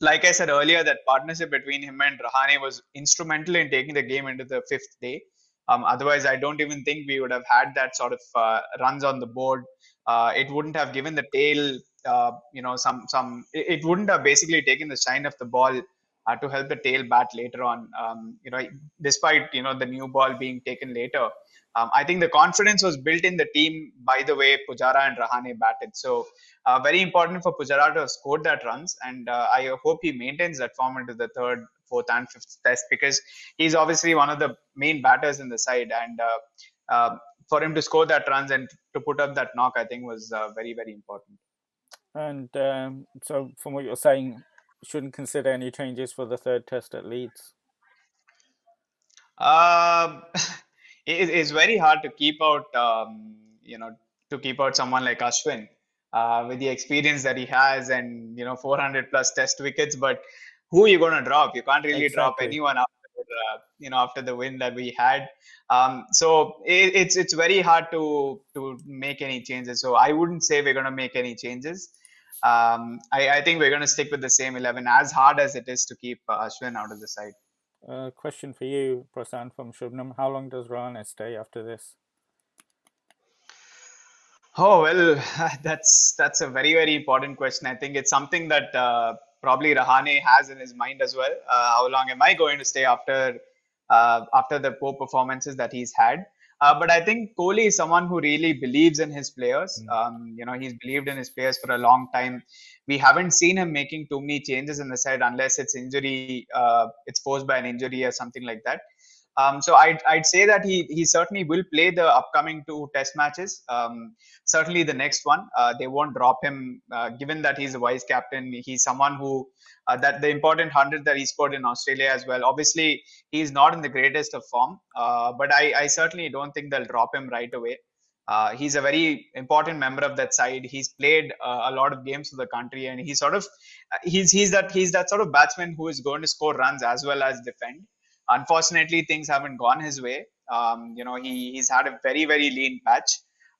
like I said earlier, that partnership between him and Rahane was instrumental in taking the game into the fifth day. Um, otherwise, I don't even think we would have had that sort of uh, runs on the board. Uh, it wouldn't have given the tail, uh, you know, some some. It, wouldn't have basically taken the shine of the ball uh, to help the tail bat later on. Um, you know, despite you know the new ball being taken later, um, I think the confidence was built in the team by the way Pujara and Rahane batted. So uh, very important for Pujara to have scored that runs, and uh, I hope he maintains that form into the third, fourth, and fifth test because he's obviously one of the main batters in the side, and uh, for him to score that runs and to put up that knock, I think was very very important. And um, so, from what you're saying, shouldn't consider any changes for the third test at Leeds. Um, it, it's very hard to keep out, um, you know, to keep out someone like Ashwin uh, with the experience that he has and you know 400 plus test wickets. But who are you going to drop? You can't really exactly. drop anyone after uh, you know after the win that we had. Um, so it, it's it's very hard to to make any changes. So I wouldn't say we're going to make any changes. Um, I, I, think we're going to stick with the same 11 as hard as it is to keep uh, Ashwin out of the side. Uh, question for you, Prasanth from Shubnam. How long does Rahane stay after this? Oh well, that's that's a very very important question. I think it's something that uh, probably Rahane has in his mind as well. Uh, how long am I going to stay after uh, after the poor performances that he's had? Uh, but I think Kohli is someone who really believes in his players. Mm. Um, you know, he's believed in his players for a long time. We haven't seen him making too many changes in the side unless it's injury, uh, it's forced by an injury or something like that. Um, so I'd, I'd say that he he certainly will play the upcoming two test matches. Um, certainly the next one, uh, they won't drop him, uh, given that he's a vice captain. He's someone who uh, that the important hundred that he scored in Australia as well. Obviously, he's not in the greatest of form, uh, but I, I certainly don't think they'll drop him right away. Uh, he's a very important member of that side. He's played uh, a lot of games for the country, and he's sort of he's he's that he's that sort of batsman who is going to score runs as well as defend unfortunately things haven't gone his way um, you know he, he's had a very very lean patch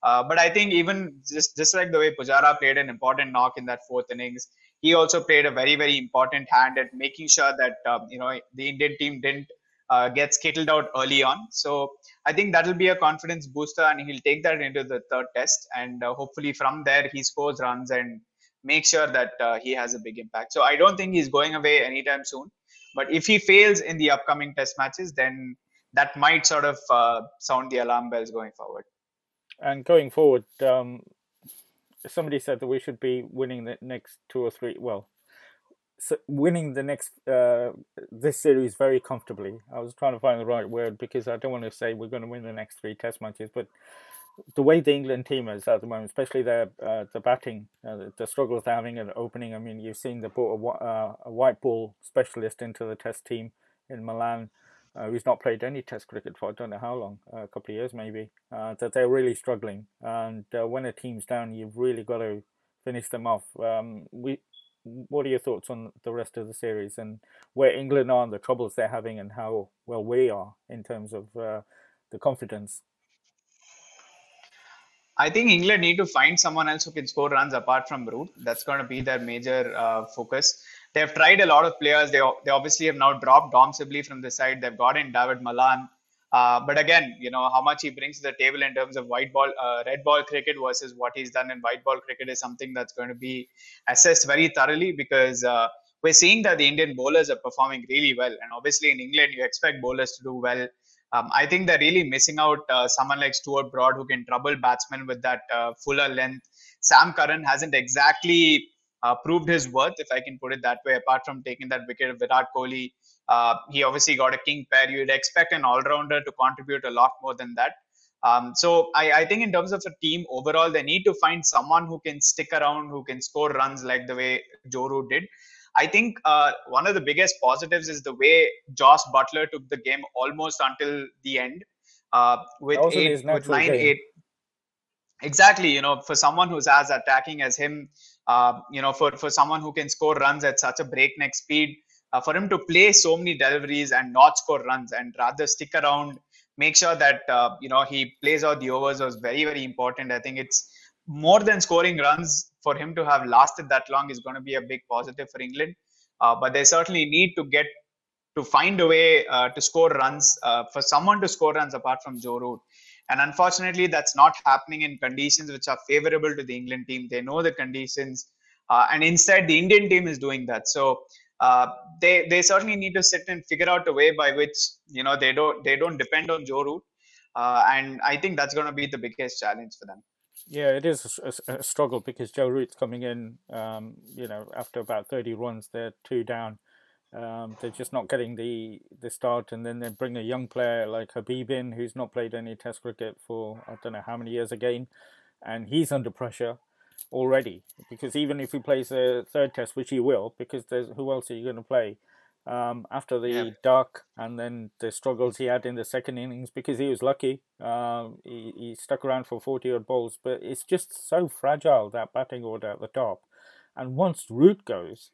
uh, but I think even just just like the way Pujara played an important knock in that fourth innings, he also played a very very important hand at making sure that um, you know the Indian team didn't uh, get skittled out early on. So I think that will be a confidence booster, and he'll take that into the third test, and uh, hopefully from there he scores runs and make sure that uh, he has a big impact. So I don't think he's going away anytime soon. But if he fails in the upcoming test matches, then that might sort of uh, sound the alarm bells going forward. And going forward, um, somebody said that we should be winning the next two or three. Well, so winning the next uh, this series very comfortably. I was trying to find the right word because I don't want to say we're going to win the next three test matches, but the way the England team is at the moment, especially their uh, the batting, uh, the, the, struggles they're having at opening. I mean, you've seen they brought a, uh, a white ball specialist into the Test team in Malan, uh, who's not played any Test cricket for I don't know how long, a couple of years maybe. Uh, that they're really struggling, and uh, when a team's down, you've really got to finish them off. Um, we, what are your thoughts on the rest of the series and where England are and the troubles they're having, and how well we are in terms of the confidence? I think England need to find someone else who can score runs apart from Root. That's going to be their major uh, focus. They have tried a lot of players. They, they obviously have now dropped Dom Sibley from the side. They've got in David Malan. Uh, but again, you know, how much he brings to the table in terms of white ball, uh, red ball cricket versus what he's done in white ball cricket is something that's going to be assessed very thoroughly because uh, we're seeing that the Indian bowlers are performing really well. And obviously in England, you expect bowlers to do well. Um, I think they're really missing out uh, someone like Stuart Broad who can trouble batsmen with that uh, fuller length. Sam Curran hasn't exactly uh, proved his worth, if I can put it that way. Apart from taking that wicket of Virat Kohli, uh, he obviously got a king pair. You'd expect an all-rounder to contribute a lot more than that. Um, so I, I, think in terms of a team overall, they need to find someone who can stick around, who can score runs like the way Root did. I think uh, one of the biggest positives is the way Jos Buttler took the game almost until the end uh, with eight, with nine, game. eight. Exactly, you know, for someone who's as attacking as him, uh, you know, for for someone who can score runs at such a breakneck speed, uh, for him to play so many deliveries and not score runs and rather stick around, make sure that uh, you know he plays out the overs was very very important. I think it's more than scoring runs for him to have lasted that long is going to be a big positive for England. Uh, but they certainly need to get to find a way uh, to score runs uh, for someone to score runs apart from Joe Root. And unfortunately, that's not happening in conditions which are favorable to the England team. They know the conditions, uh, and instead, the Indian team is doing that. So uh, they they certainly need to sit and figure out a way by which you know they don't they don't depend on Joe Root. Uh, and I think that's going to be the biggest challenge for them. Yeah, it is a, a, struggle because Joe Root's coming in, um, you know, after about 30 runs, they're two down. Um, they're just not getting the, the start, and then they bring a young player like Habib in, who's not played any Test cricket for I don't know how many years again, and he's under pressure already because even if he plays a third Test, which he will, because there's who else are you going to play? Um, after the yeah. duck and then the struggles he had in the second innings because he was lucky. Um, he, he stuck around for 40 odd balls, but it's just so fragile that batting order at the top. And once Root goes,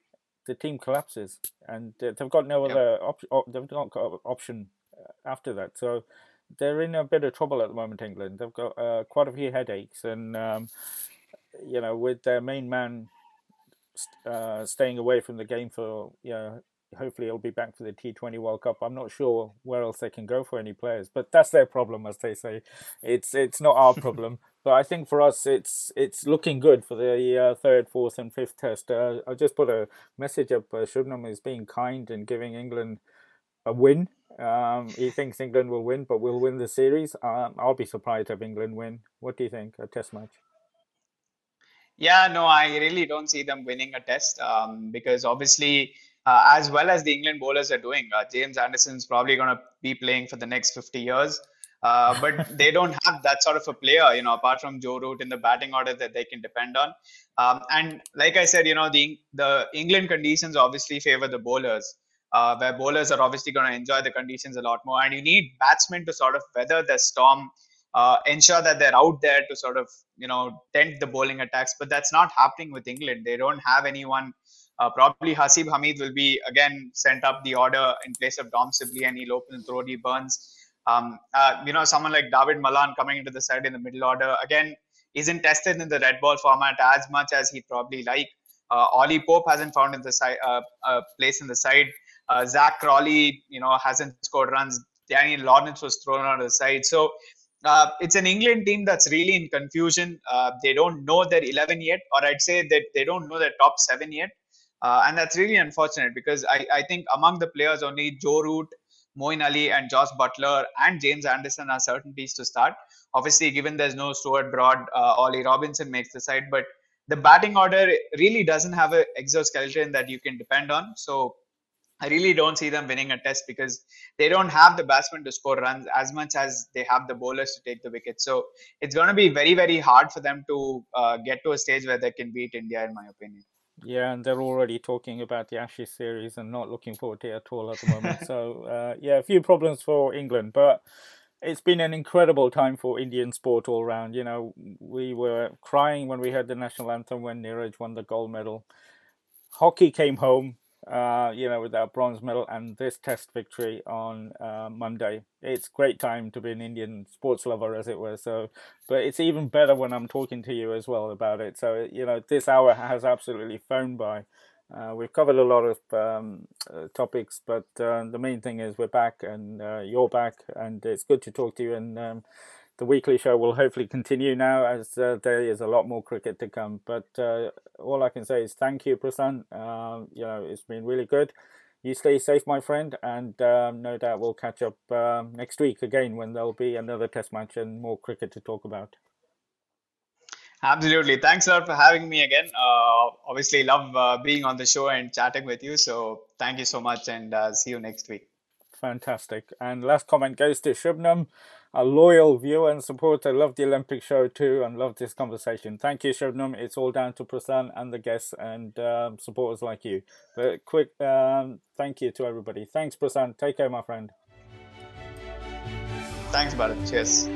the team collapses and they've got no other op- they've not got option uh, after that. So they're in a bit of trouble at the moment, England. They've got uh, quite a few headaches, and um, you know, with their main man uh, staying away from the game for you know hopefully he'll be back for the T20 World Cup. I'm not sure where else they can go for any players, but that's their problem, as they say. It's it's not our problem. but I think for us, it's it's looking good for the uh, third, fourth, and fifth test. Uh, I just put a message up. Uh, Shubnam is being kind and giving England a win. Um, he thinks England will win, but we'll win the series. Um, I'll be surprised if England win. What do you think? A test match? Yeah, no, I really don't see them winning a test um, because obviously uh, as well as the England bowlers are doing. Uh, James Anderson's probably going to be playing for the next 50 years. Uh, but they don't have that sort of a player, you know, apart from Joe Root in the batting order that they can depend on. Um, and like I said, you know, the the England conditions obviously favor the bowlers, uh, where bowlers are obviously going to enjoy the conditions a lot more. And you need batsmen to sort of weather the storm, uh, ensure that they're out there to sort of, you know, tent the bowling attacks. But that's not happening with England. They don't have anyone uh, probably Haseeb Hameed will be again sent up the order in place of Dom Sibley and he'll open Rory Burns. Um, uh, you know, someone like David Malan coming into the side in the middle order again isn't tested in the red ball format as much as he'd probably like. Uh, Ollie Pope hasn't found in the uh, a place in the side. Uh, Zak Crawley, you know, hasn't scored runs. Danny Lawrence was thrown out of the side. So uh, it's an England team that's really in confusion. Uh, they don't know their 11 yet, or I'd say that they don't know their top seven yet. Uh, and that's really unfortunate because I, I think among the players, only Joe Root, Moeen Ali, and Jos Buttler and James Anderson are certainties to start. Obviously, given there's no Stuart Broad, uh, Ollie Robinson makes the side, but the batting order really doesn't have an exoskeleton that you can depend on. So I really don't see them winning a test because they don't have the batsmen to score runs as much as they have the bowlers to take the wicket. So it's going to be very, very hard for them to uh, get to a stage where they can beat India, in my opinion. Yeah, and they're already talking about the Ashes series and not looking forward to it at all at the moment. so, uh, yeah, a few problems for England, but it's been an incredible time for Indian sport all round. You know, we were crying when we heard the national anthem when Neeraj won the gold medal. Hockey came home uh, you know, with that bronze medal and this test victory on uh, Monday. It's great time to be an Indian sports lover, as it were. So, but it's even better when I'm talking to you as well about it. So, you know, this hour has absolutely flown by. Uh, we've covered a lot of um, uh, topics, but uh, the main thing is we're back and uh, you're back, and it's good to talk to you. And um, the weekly show will hopefully continue now as uh, there is a lot more cricket to come. But uh, all I can say is thank you, Prasanth. Uh, you know, it's been really good. You stay safe, my friend, and um, no doubt we'll catch up um, next week again when there'll be another test match and more cricket to talk about. Absolutely. Thanks a lot for having me again. Uh, obviously, love uh, being on the show and chatting with you. So, thank you so much and uh, see you next week. Fantastic. And last comment goes to Shubnam, a loyal viewer and supporter. Love the Olympic show too and love this conversation. Thank you, Shubnam. It's all down to Prasen and the guests and um, supporters like you. But quick um, thank you to everybody. Thanks, Prasen. Take care, my friend. Thanks, Bharat. Cheers.